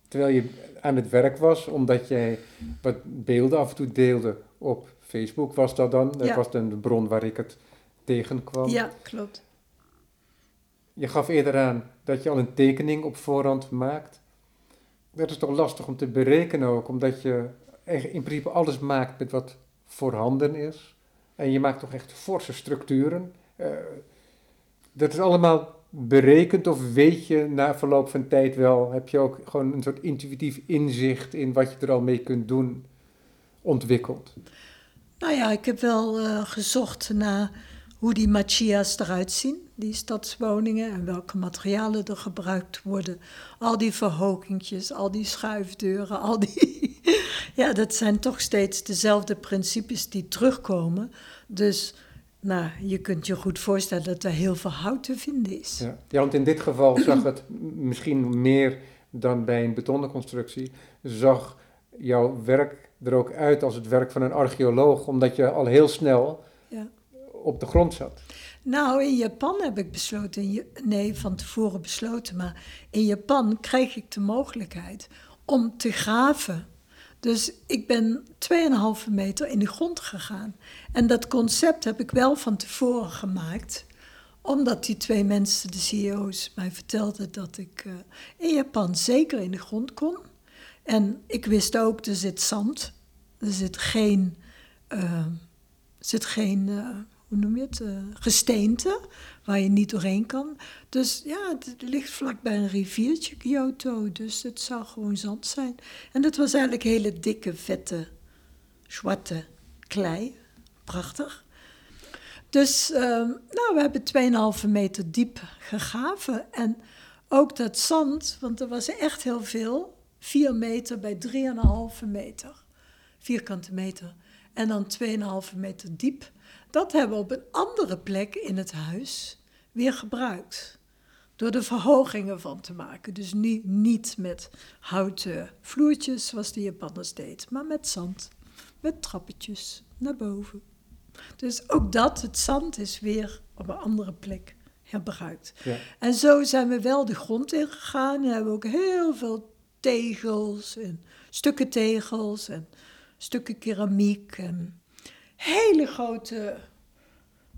terwijl je aan het werk was, omdat jij wat beelden af en toe deelde op Facebook. Was dat dan? Dat was dan de bron waar ik het tegenkwam. Ja, klopt. Je gaf eerder aan dat je al een tekening op voorhand maakt. Dat is toch lastig om te berekenen ook, omdat je in principe alles maakt met wat voorhanden is. En je maakt toch echt forse structuren. Eh, dat is allemaal berekend of weet je na verloop van tijd wel, heb je ook gewoon een soort intuïtief inzicht in wat je er al mee kunt doen ontwikkeld. Nou ja, ik heb wel eh, gezocht naar hoe die machia's eruit zien, die stadswoningen, en welke materialen er gebruikt worden. Al die verhogingjes, al die schuifdeuren, al die... (laughs) ja, dat zijn toch steeds dezelfde principes die terugkomen. Dus nou, je kunt je goed voorstellen dat er heel veel hout te vinden is. Ja. ja, want in dit geval (clears throat) zag het misschien meer dan bij een betonnen constructie, zag jouw werk er ook uit als het werk van een archeoloog, omdat je al heel snel. Op de grond zat. Nou, in Japan heb ik besloten, nee, van tevoren besloten, maar in Japan kreeg ik de mogelijkheid om te graven. Dus ik ben 2,5 meter in de grond gegaan. En dat concept heb ik wel van tevoren gemaakt, omdat die twee mensen, de CEO's, mij vertelden dat ik eh, in Japan zeker in de grond kon. En ik wist ook, er zit zand, er zit geen, eh, zit geen eh, hoe noem je het, eh, gesteente, waar je niet doorheen kan. Dus ja, het ligt vlakbij een riviertje, Kyoto, dus het zou gewoon zand zijn. En dat was eigenlijk hele dikke, vette, zwarte klei. Prachtig. Dus ehm, nou, we hebben 2,5 meter diep gegraven. En ook dat zand, want er was echt heel veel, 4 meter bij 3,5 meter, vierkante meter. En dan 2,5 meter diep. Dat hebben we op een andere plek in het huis weer gebruikt. Door er verhogingen van te maken. Dus niet, niet met houten vloertjes zoals de Japanners deed, maar met zand. Met trappetjes naar boven. Dus ook dat, het zand, is weer op een andere plek herbruikt. Ja. En zo zijn we wel de grond ingegaan. En hebben we ook heel veel tegels en stukken tegels en stukken keramiek en hele grote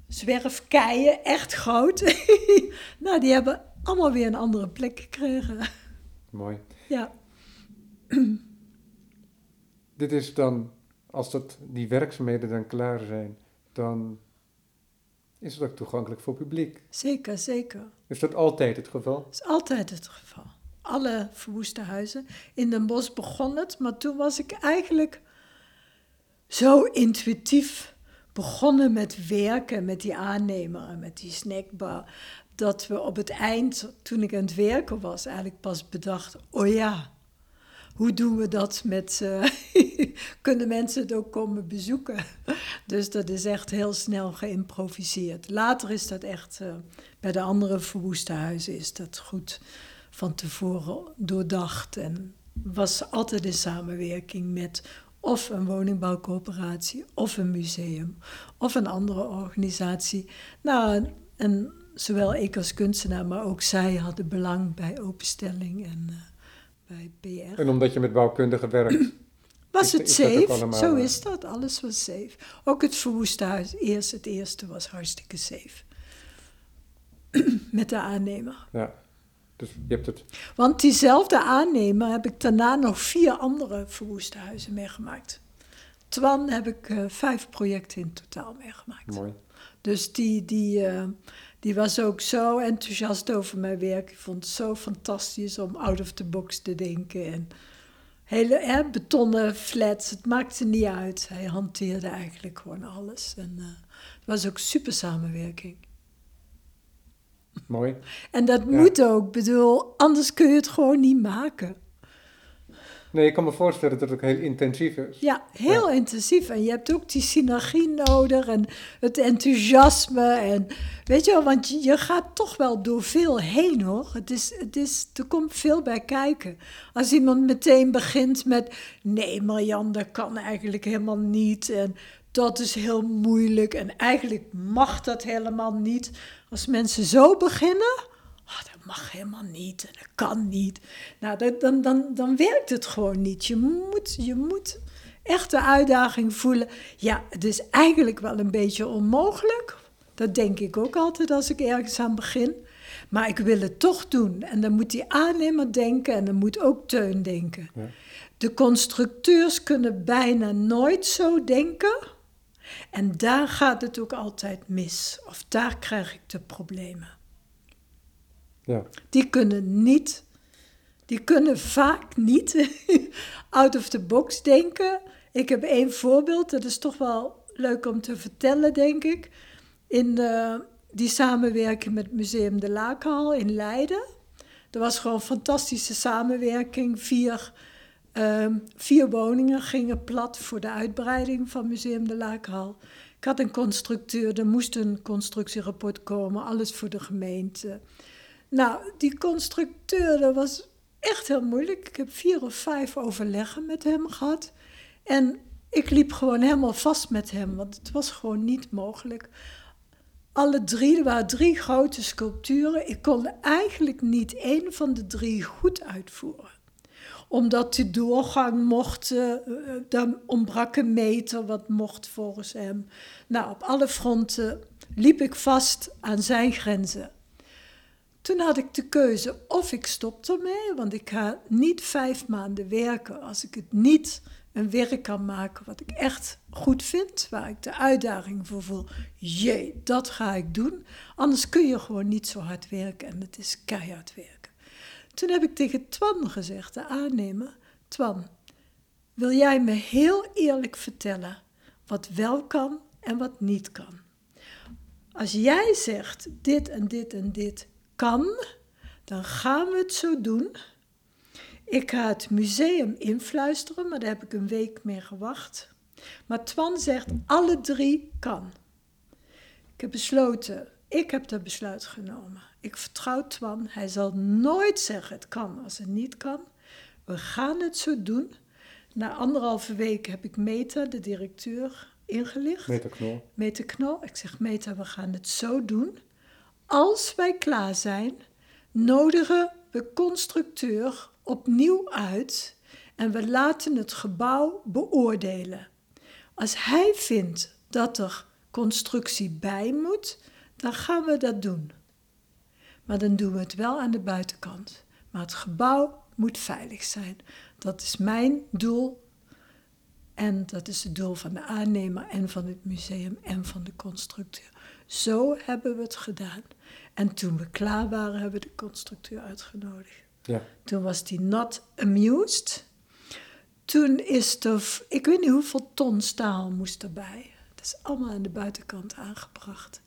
zwerfkeien, echt groot. (laughs) nou, die hebben allemaal weer een andere plek gekregen. Mooi. ja, (clears throat) Dit is dan, als dat, die werkzaamheden dan klaar zijn, dan is het ook toegankelijk voor publiek. zeker, zeker. Is dat altijd het geval? Dat is altijd het geval. Alle verwoeste huizen. In Den Bosch begon het, maar toen was ik eigenlijk zo intuïtief begonnen met werken met die aannemer en met die snackbar. Dat we op het eind, toen ik aan het werken was, eigenlijk pas bedacht: oh ja, hoe doen we dat met. eh, (laughs) kunnen mensen het ook komen bezoeken? Dus dat is echt heel snel geïmproviseerd. Later is dat echt. eh, bij de andere verwoeste huizen is dat goed van tevoren doordacht. En was altijd in samenwerking met of een woningbouwcoöperatie, of een museum, of een andere organisatie. Nou, en zowel ik als kunstenaar, maar ook zij hadden belang bij openstelling en eh, bij PR. En omdat je met bouwkundigen werkt, (clears throat) Was het is safe? allemaal, Zo eh, is dat. Alles was safe. Ook het verwoeste huis. Eerst het eerste was hartstikke safe. (clears throat) Met de aannemer. ja. Dus je hebt het. Want diezelfde aannemer heb ik daarna nog vier andere verwoeste huizen meegemaakt. Twan heb ik eh, vijf projecten in totaal meegemaakt. Mooi. Dus die, die, eh, die was ook zo enthousiast over mijn werk. Ik vond het zo fantastisch om out of the box te denken. En hele hè, betonnen flats, het maakte niet uit. Hij hanteerde eigenlijk gewoon alles. En eh, het was ook super samenwerking. Mooi. En dat Ja. moet ook, Ik bedoel, anders kun je het gewoon niet maken. Nee, ik kan me voorstellen dat het ook heel intensief is. Ja, heel intensief. En je hebt ook die synergie nodig en het enthousiasme. En weet je wel, want je, je gaat toch wel door veel heen hoor. Het is, het is, er komt veel bij kijken. Als iemand meteen begint met: nee, Marjan, dat kan eigenlijk helemaal niet. En dat is heel moeilijk. En eigenlijk mag dat helemaal niet. Als mensen zo beginnen. Oh, dat mag helemaal niet en dat kan niet. Nou, dat, dan, dan, dan werkt het gewoon niet. Je moet, je moet echt de uitdaging voelen. Ja, het is eigenlijk wel een beetje onmogelijk. Dat denk ik ook altijd als ik ergens aan begin. Maar ik wil het toch doen. En dan moet die aannemer denken en dan moet ook Teun denken. Ja. De constructeurs kunnen bijna nooit zo denken. En daar gaat het ook altijd mis. Of daar krijg ik de problemen. Ja. Die kunnen niet, die kunnen vaak niet (laughs) out of the box denken. Ik heb één voorbeeld, dat is toch wel leuk om te vertellen, denk ik. In eh, die samenwerking met Museum de Laakhal in Leiden. Er was gewoon fantastische samenwerking. Vier, ehm, vier woningen gingen plat voor de uitbreiding van Museum de Laakhal. Ik had een constructeur, er moest een constructierapport komen, alles voor de gemeente. Nou, die constructeur, dat was echt heel moeilijk. Ik heb vier of vijf overleggen met hem gehad. En ik liep gewoon helemaal vast met hem, want het was gewoon niet mogelijk. Alle drie, er waren drie grote sculpturen. Ik kon eigenlijk niet één van de drie goed uitvoeren. Omdat de doorgang mocht, uh, dan ontbrak een meter, wat mocht volgens hem. Nou, op alle fronten liep ik vast aan zijn grenzen. Toen had ik de keuze of ik stop ermee, want ik ga niet vijf maanden werken als ik het niet een werk kan maken wat ik echt goed vind, waar ik de uitdaging voor voel. Jee, dat ga ik doen. Anders kun je gewoon niet zo hard werken en het is keihard werken. Toen heb ik tegen Twan gezegd, de aannemer, Twan, wil jij me heel eerlijk vertellen wat wel kan en wat niet kan? Als jij zegt dit en dit en dit kan, dan gaan we het zo doen. Ik ga het museum influisteren, maar daar heb ik een week mee gewacht. Maar Twan zegt, alle drie kan. Ik heb besloten, ik heb dat besluit genomen. Ik vertrouw Twan, hij zal nooit zeggen het kan als het niet kan. We gaan het zo doen. Na anderhalve week heb ik Meta, de directeur, ingelicht. Meta Knol. Meta Knol. Ik zeg, Meta, we gaan het zo doen. Als wij klaar zijn, nodigen we constructeur opnieuw uit en we laten het gebouw beoordelen. Als hij vindt dat er constructie bij moet, dan gaan we dat doen. Maar dan doen we het wel aan de buitenkant. Maar het gebouw moet veilig zijn. Dat is mijn doel. En dat is het doel van de aannemer en van het museum en van de constructeur. Zo hebben we het gedaan. En toen we klaar waren, hebben we de constructeur uitgenodigd. Ja. Toen was die not amused. Toen is er, ik weet niet hoeveel ton staal moest erbij. Dat is allemaal aan de buitenkant aangebracht.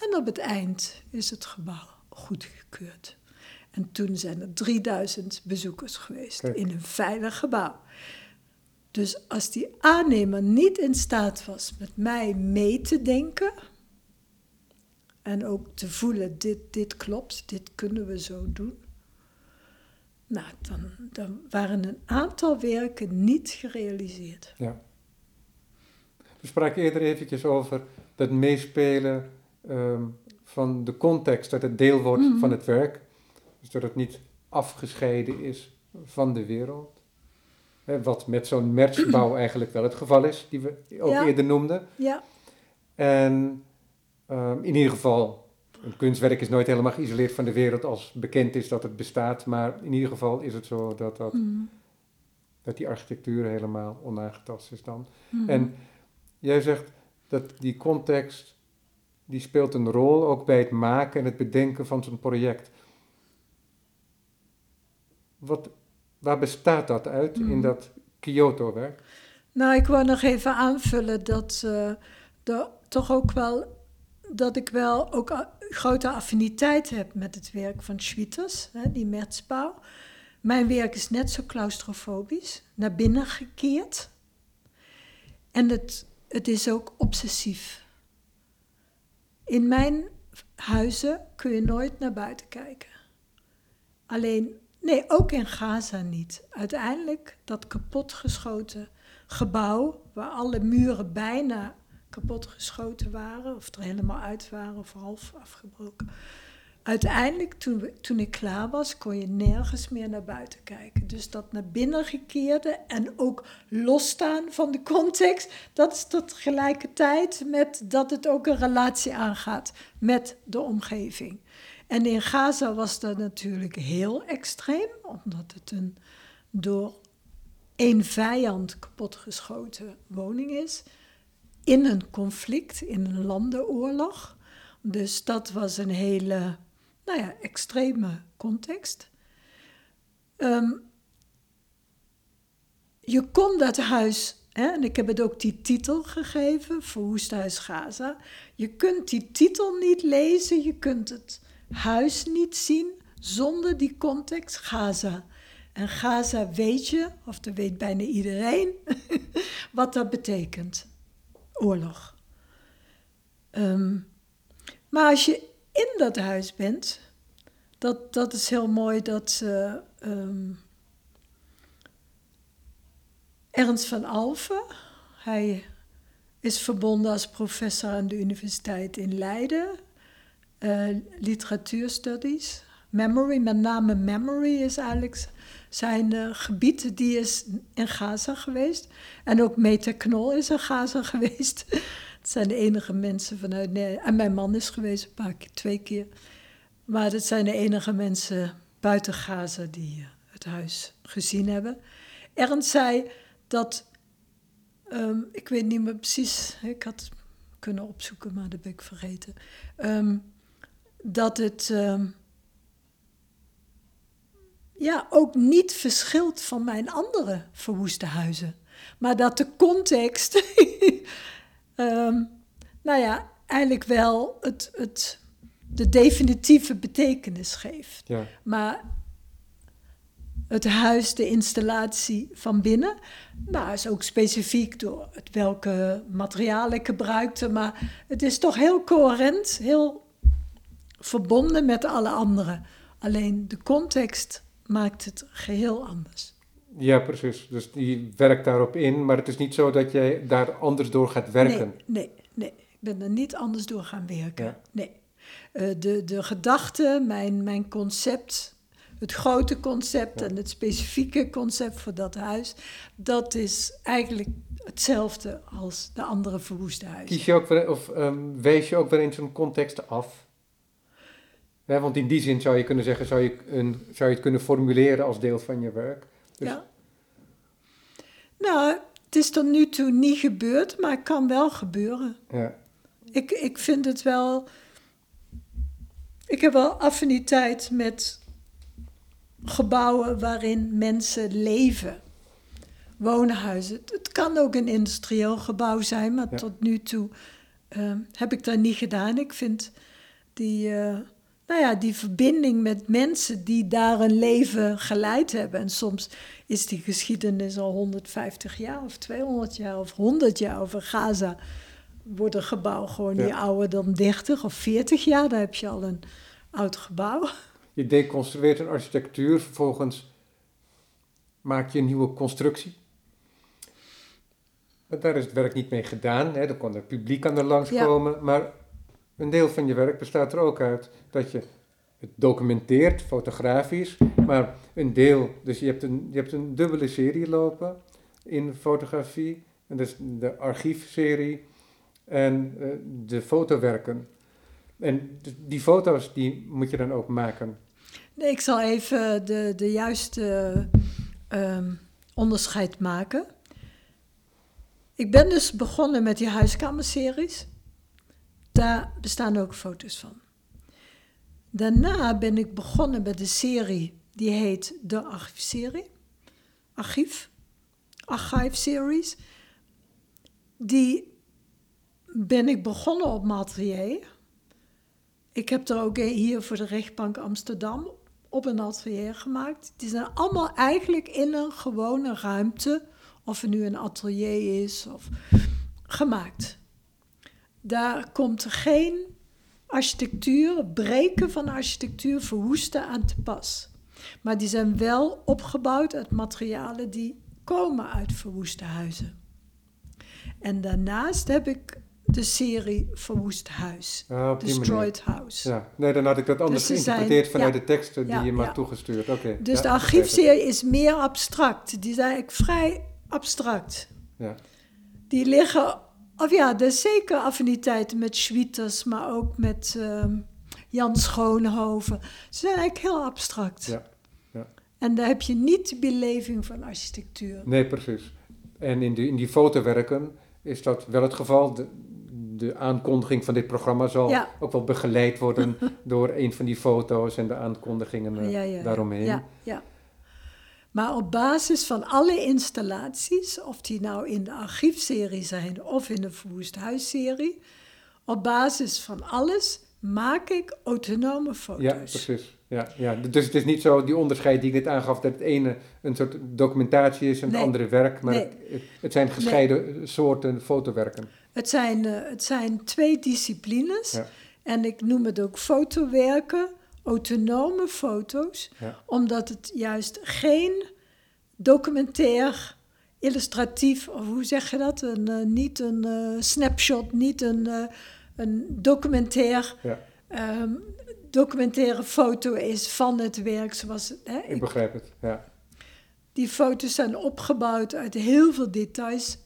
En op het eind is het gebouw goedgekeurd. En toen zijn er 3000 bezoekers geweest Kijk. in een veilig gebouw. Dus als die aannemer niet in staat was met mij mee te denken en ook te voelen, dit, dit klopt, dit kunnen we zo doen. Nou, dan, dan waren een aantal werken niet gerealiseerd. Ja. We spraken eerder eventjes over dat meespelen ehm, van de context, dat het deel wordt Mhm. van het werk. Dus dat het niet afgescheiden is van de wereld. Hè, wat met zo'n merchbouw (clears throat) eigenlijk wel het geval is, die we ook Ja. eerder noemden. Ja, En ehm, in ieder geval, een kunstwerk is nooit helemaal geïsoleerd van de wereld als bekend is dat het bestaat. Maar in ieder geval is het zo dat dat mm, dat die architectuur helemaal onaangetast is dan. Mhm. En jij zegt dat die context, die speelt een rol ook bij het maken en het bedenken van zo'n project. Wat, waar bestaat dat uit in Mhm. dat Kyoto-werk? Nou, ik wou nog even aanvullen dat, eh, dat toch ook wel dat ik wel ook grote affiniteit heb met het werk van Schwitters, hè, die Merzbouw. Mijn werk is net zo claustrofobisch, naar binnen gekeerd. En het, het is ook obsessief. In mijn huizen kun je nooit naar buiten kijken. Alleen, nee, ook in Gaza niet. Uiteindelijk dat kapotgeschoten gebouw, waar alle muren bijna kapotgeschoten waren, of er helemaal uit waren, of half afgebroken. Uiteindelijk, toen, ik klaar was, kon je nergens meer naar buiten kijken. Dus dat naar binnen gekeerde en ook losstaan van de context, dat is tegelijkertijd met dat het ook een relatie aangaat met de omgeving. En in Gaza was dat natuurlijk heel extreem, omdat het een door één vijand kapotgeschoten woning is. In een conflict, in een landenoorlog. Dus dat was een hele, nou ja, extreme context. Ehm, je kon dat huis, hè, en ik heb het ook die titel gegeven, Verwoest Huis Gaza. Je kunt die titel niet lezen, je kunt het huis niet zien zonder die context Gaza. En Gaza weet je, of dat weet bijna iedereen, (laughs) wat dat betekent. Oorlog. Ehm, maar als je in dat huis bent, dat, dat is heel mooi dat eh, ehm, Ernst van Alphen, hij is verbonden als professor aan de Universiteit in Leiden, eh, literatuurstudies, memory, met name memory is eigenlijk zijn eh, gebied, die is in Gaza geweest. En ook Meta Knol is in Gaza (laughs) geweest. Het zijn de enige mensen vanuit Nederland. En mijn man is geweest een paar keer, twee keer. Maar dat zijn de enige mensen buiten Gaza die eh, het huis gezien hebben. Ernst zei dat, ehm, ik weet niet meer precies, ik had het kunnen opzoeken, maar dat ben ik vergeten. Ehm, dat het ehm, ja, ook niet verschilt van mijn andere verwoeste huizen. Maar dat de context, (laughs) ehm, nou ja, eigenlijk wel het, het, de definitieve betekenis geeft. Ja. Maar het huis, de installatie van binnen, nou, is ook specifiek door het welke materiaal ik gebruikte. Maar het is toch heel coherent, heel verbonden met alle anderen. Alleen de context maakt het geheel anders. Ja, precies. Dus die werkt daarop in, maar het is niet zo dat jij daar anders door gaat werken. Nee, nee, nee. Ik ben er niet anders door gaan werken. Ja. Nee. Eh, de, de gedachte, mijn, mijn concept, het grote concept Ja. en het specifieke concept voor dat huis, dat is eigenlijk hetzelfde als de andere verwoeste huizen. Kies je ook weer, of ehm, wees je ook weer in zo'n context af? Ja, want in die zin zou je kunnen zeggen, zou je, een, zou je het kunnen formuleren als deel van je werk. Dus- Ja. Nou, het is tot nu toe niet gebeurd, maar het kan wel gebeuren. Ja, Ik, ik vind het wel. Ik heb wel affiniteit met gebouwen waarin mensen leven. Woonhuizen. Het, kan ook een industrieel gebouw zijn, maar Ja. tot nu toe eh, heb ik dat niet gedaan. Ik vind die, eh, nou ja, die verbinding met mensen die daar een leven geleid hebben. En soms is die geschiedenis al 150 jaar of 200 jaar of 100 jaar over Gaza wordt een gebouw gewoon Ja. niet ouder dan 30 of 40 jaar. Dan heb je al een oud gebouw. je deconstrueert een architectuur, vervolgens maak je een nieuwe constructie. Maar daar is het werk niet mee gedaan, hè. dan kon het publiek aan er langskomen. Maar een deel van je werk bestaat er ook uit dat je het documenteert, fotografisch, maar een deel, dus je hebt een, je hebt een dubbele serie lopen in fotografie, en dat is de archiefserie en eh, de fotowerken. En die foto's die moet je dan ook maken. Nee, ik zal even de, de juiste ehm, onderscheid maken. Ik ben dus begonnen met die huiskamerseries. Daar bestaan ook foto's van. Daarna ben ik begonnen met de serie die heet De Archiefserie. Archief. Archive Series. Die ben ik begonnen op Materier. Ik heb er ook hier voor de rechtbank Amsterdam op een atelier gemaakt. Die zijn allemaal eigenlijk in een gewone ruimte, of er nu een atelier is, of gemaakt. Daar komt geen architectuur, breken van architectuur, verwoesten aan te pas. Maar die zijn wel opgebouwd uit materialen die komen uit verwoeste huizen. En daarnaast heb ik de serie Verwoest Huis. Ah, Destroyed House. Ja, nee, dan had ik dat anders Dus geïnterpreteerd zijn- vanuit ja. de teksten die Ja, je had toegestuurd. Oké. Dus de archiefserie is meer abstract. Die zijn eigenlijk vrij abstract. Ja. Die liggen, of ja, er is zeker affiniteiten met Schwieters, maar ook met ehm, Jan Schoonhoven. Ze zijn eigenlijk heel abstract. Ja, ja. En daar heb je niet de beleving van architectuur. Nee, precies. En in, die in die fotowerken is dat wel het geval. De, de aankondiging van dit programma zal Ja. ook wel begeleid worden (laughs) door een van die foto's en de aankondigingen eh, daaromheen. Ja, ja. Maar op basis van alle installaties, of die nou in de archiefserie zijn of in de Verwoest Huisserie, op basis van alles maak ik autonome foto's. Ja, precies. Ja, ja. Dus het is niet zo die onderscheid die ik net aangaf, dat het ene een soort documentatie is en het andere werk, maar Nee. het, het zijn gescheiden soorten fotowerken. Het, zijn, eh, het zijn twee disciplines. Ja. En ik noem het ook fotowerken, autonome foto's, Ja. omdat het juist geen documentair, illustratief, of hoe zeg je dat? Een, eh, niet een eh, snapshot, niet een, eh, een documentair, Ja, ehm, documentaire foto is van het werk. Zoals, het, hè, ik ik- begrijp het. Ja. die foto's zijn opgebouwd uit heel veel details,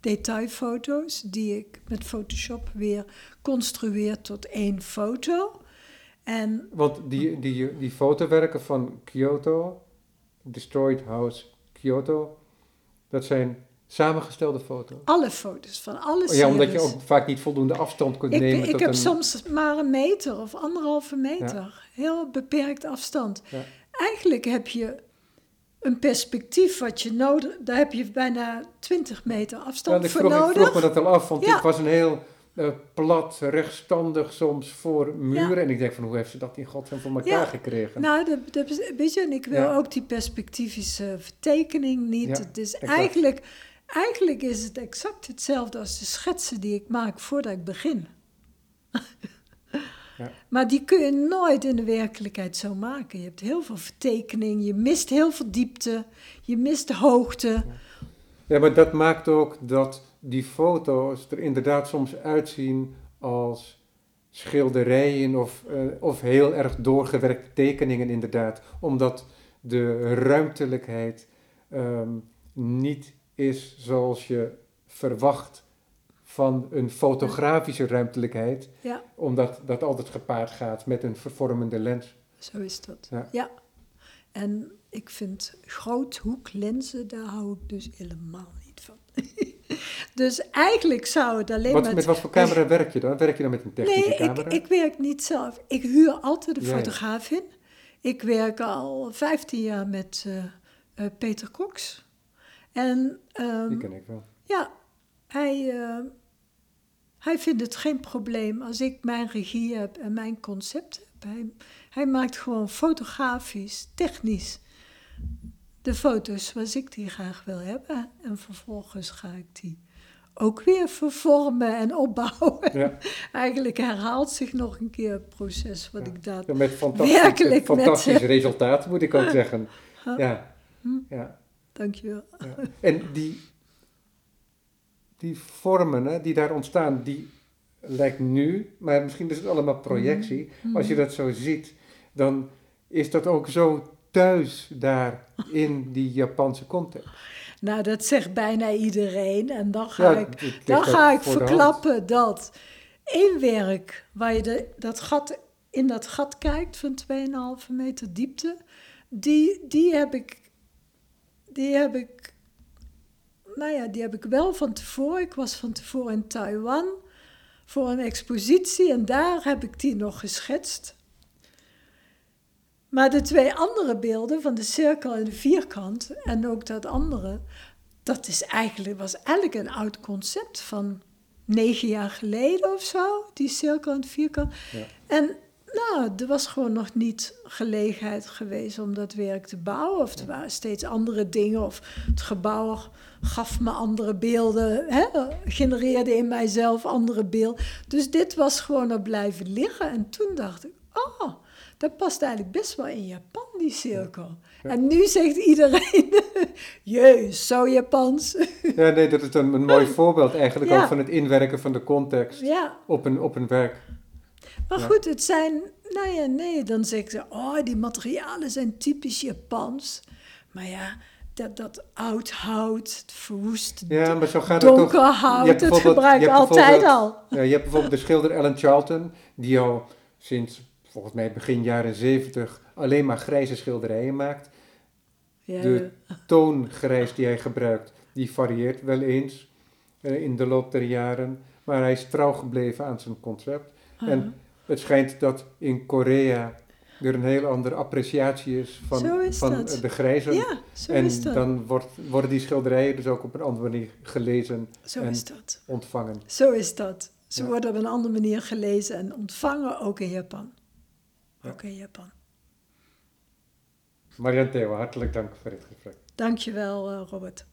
detailfoto's, die ik met Photoshop weer construeer tot één foto. En Want die, die, die fotowerken van Kyoto, Destroyed House Kyoto, dat zijn samengestelde foto's. alle foto's van alle Oh ja, omdat je ook vaak niet voldoende afstand kunt Ik, nemen ik tot heb een... soms maar een meter of anderhalve meter. Heel beperkt afstand. Ja. Eigenlijk heb je een perspectief wat je nodig... Daar heb je bijna 20 meter Ja, afstand ik voor vroeg, ik nodig. vroeg me dat al af, want Ja. het was een heel eh, plat, rechtstandig soms voor muren. Ja. En ik denk van, hoe heeft ze dat in godsnaam voor elkaar Ja. gekregen? Nou, dat, dat, is- weet je, en ik wil Ja. ook die perspectivische vertekening niet. Het is exact. eigenlijk, eigenlijk is het exact hetzelfde als de schetsen die ik maak voordat ik begin. Ja. Maar die kun je nooit in de werkelijkheid zo maken. Je hebt heel veel vertekening, je mist heel veel diepte, je mist de hoogte. Ja, maar dat maakt ook dat die foto's er inderdaad soms uitzien als schilderijen of, eh, of heel erg doorgewerkte tekeningen inderdaad. Omdat de ruimtelijkheid ehm, niet is zoals je verwacht van een fotografische ruimtelijkheid. Ja, Omdat dat altijd gepaard gaat met een vervormende lens. zo is dat. Ja. Ja. En ik vind groothoeklenzen, daar hou ik dus helemaal niet van. (laughs) dus eigenlijk zou het alleen Wat, met... met wat voor camera werk je dan? Werk je dan met een technische Nee, ik, camera? ik werk niet zelf. Ik huur altijd een Ja, fotograaf in. Ik werk al 15 jaar met eh, eh, Peter Cox. En ehm, Die ken ik wel. ja, hij, eh, hij vindt het geen probleem als ik mijn regie heb en mijn concept heb. Hij, hij maakt gewoon fotografisch, technisch de foto's zoals ik die graag wil hebben. En vervolgens ga ik die ook weer vervormen en opbouwen. Ja. (laughs) Eigenlijk herhaalt zich nog een keer het proces wat ik daar... Ja, met fantastisch, Werkelijk fantastisch eh, resultaat, moet ik ook (laughs) zeggen. Huh? Ja, Hm, ja, dankjewel. ja. En die, die vormen hè, die daar ontstaan, die lijkt nu, maar misschien is het allemaal projectie. Mhm. Als je dat zo ziet, dan is dat ook zo thuis daar in die Japanse context. Nou, dat zegt bijna iedereen. En dan ga Ja, ik, dan ga ik verklappen dat één werk waar je de, dat gat, in dat gat kijkt van 2,5 meter diepte, die, die, heb ik, die heb ik nou ja, die heb ik wel van tevoren. Ik was van tevoren in Taiwan voor een expositie en daar heb ik die nog geschetst. Maar de twee andere beelden van de cirkel en de vierkant en ook dat andere, dat is eigenlijk, was eigenlijk een oud concept van negen jaar geleden of zo, die cirkel en vierkant. Ja. En nou, er was gewoon nog niet gelegenheid geweest om dat werk te bouwen. Of er waren steeds andere dingen. Of het gebouw gaf me andere beelden. Hè, genereerde in mijzelf andere beelden. Dus dit was gewoon er blijven liggen. En toen dacht ik, oh, dat past eigenlijk best wel in Japan, die cirkel. En nu zegt iedereen, (laughs) jeus, zo Japans. (laughs) Ja, nee, dat is een, een mooi voorbeeld eigenlijk ook van het inwerken van de context op, een, op een werk. Maar goed, het zijn, nou ja, nee, dan zeggen ze, oh, die materialen zijn typisch Japans. Maar ja, dat, dat oud hout, het verwoest, ja, maar zo gaat donker het toch, hout, dat gebruik ik altijd al. Ja, je hebt bijvoorbeeld de schilder Alan Charlton, die al sinds volgens mij begin jaren zeventig alleen maar grijze schilderijen maakt. Ja. De toongrijs die hij gebruikt, die varieert wel eens uh, in de loop der jaren, maar hij is trouw gebleven aan zijn concept. En het schijnt dat in Korea er een heel andere appreciatie is van, is van de grijzen. Ja, zo en is dat. dan wordt, worden die schilderijen dus ook op een andere manier gelezen zo en is dat. ontvangen. Zo is dat. Ze worden op een andere manier gelezen en ontvangen, ook in Japan. Ook in Japan. Marianne Theo, hartelijk dank voor dit gesprek. Dankjewel, uh, Robert.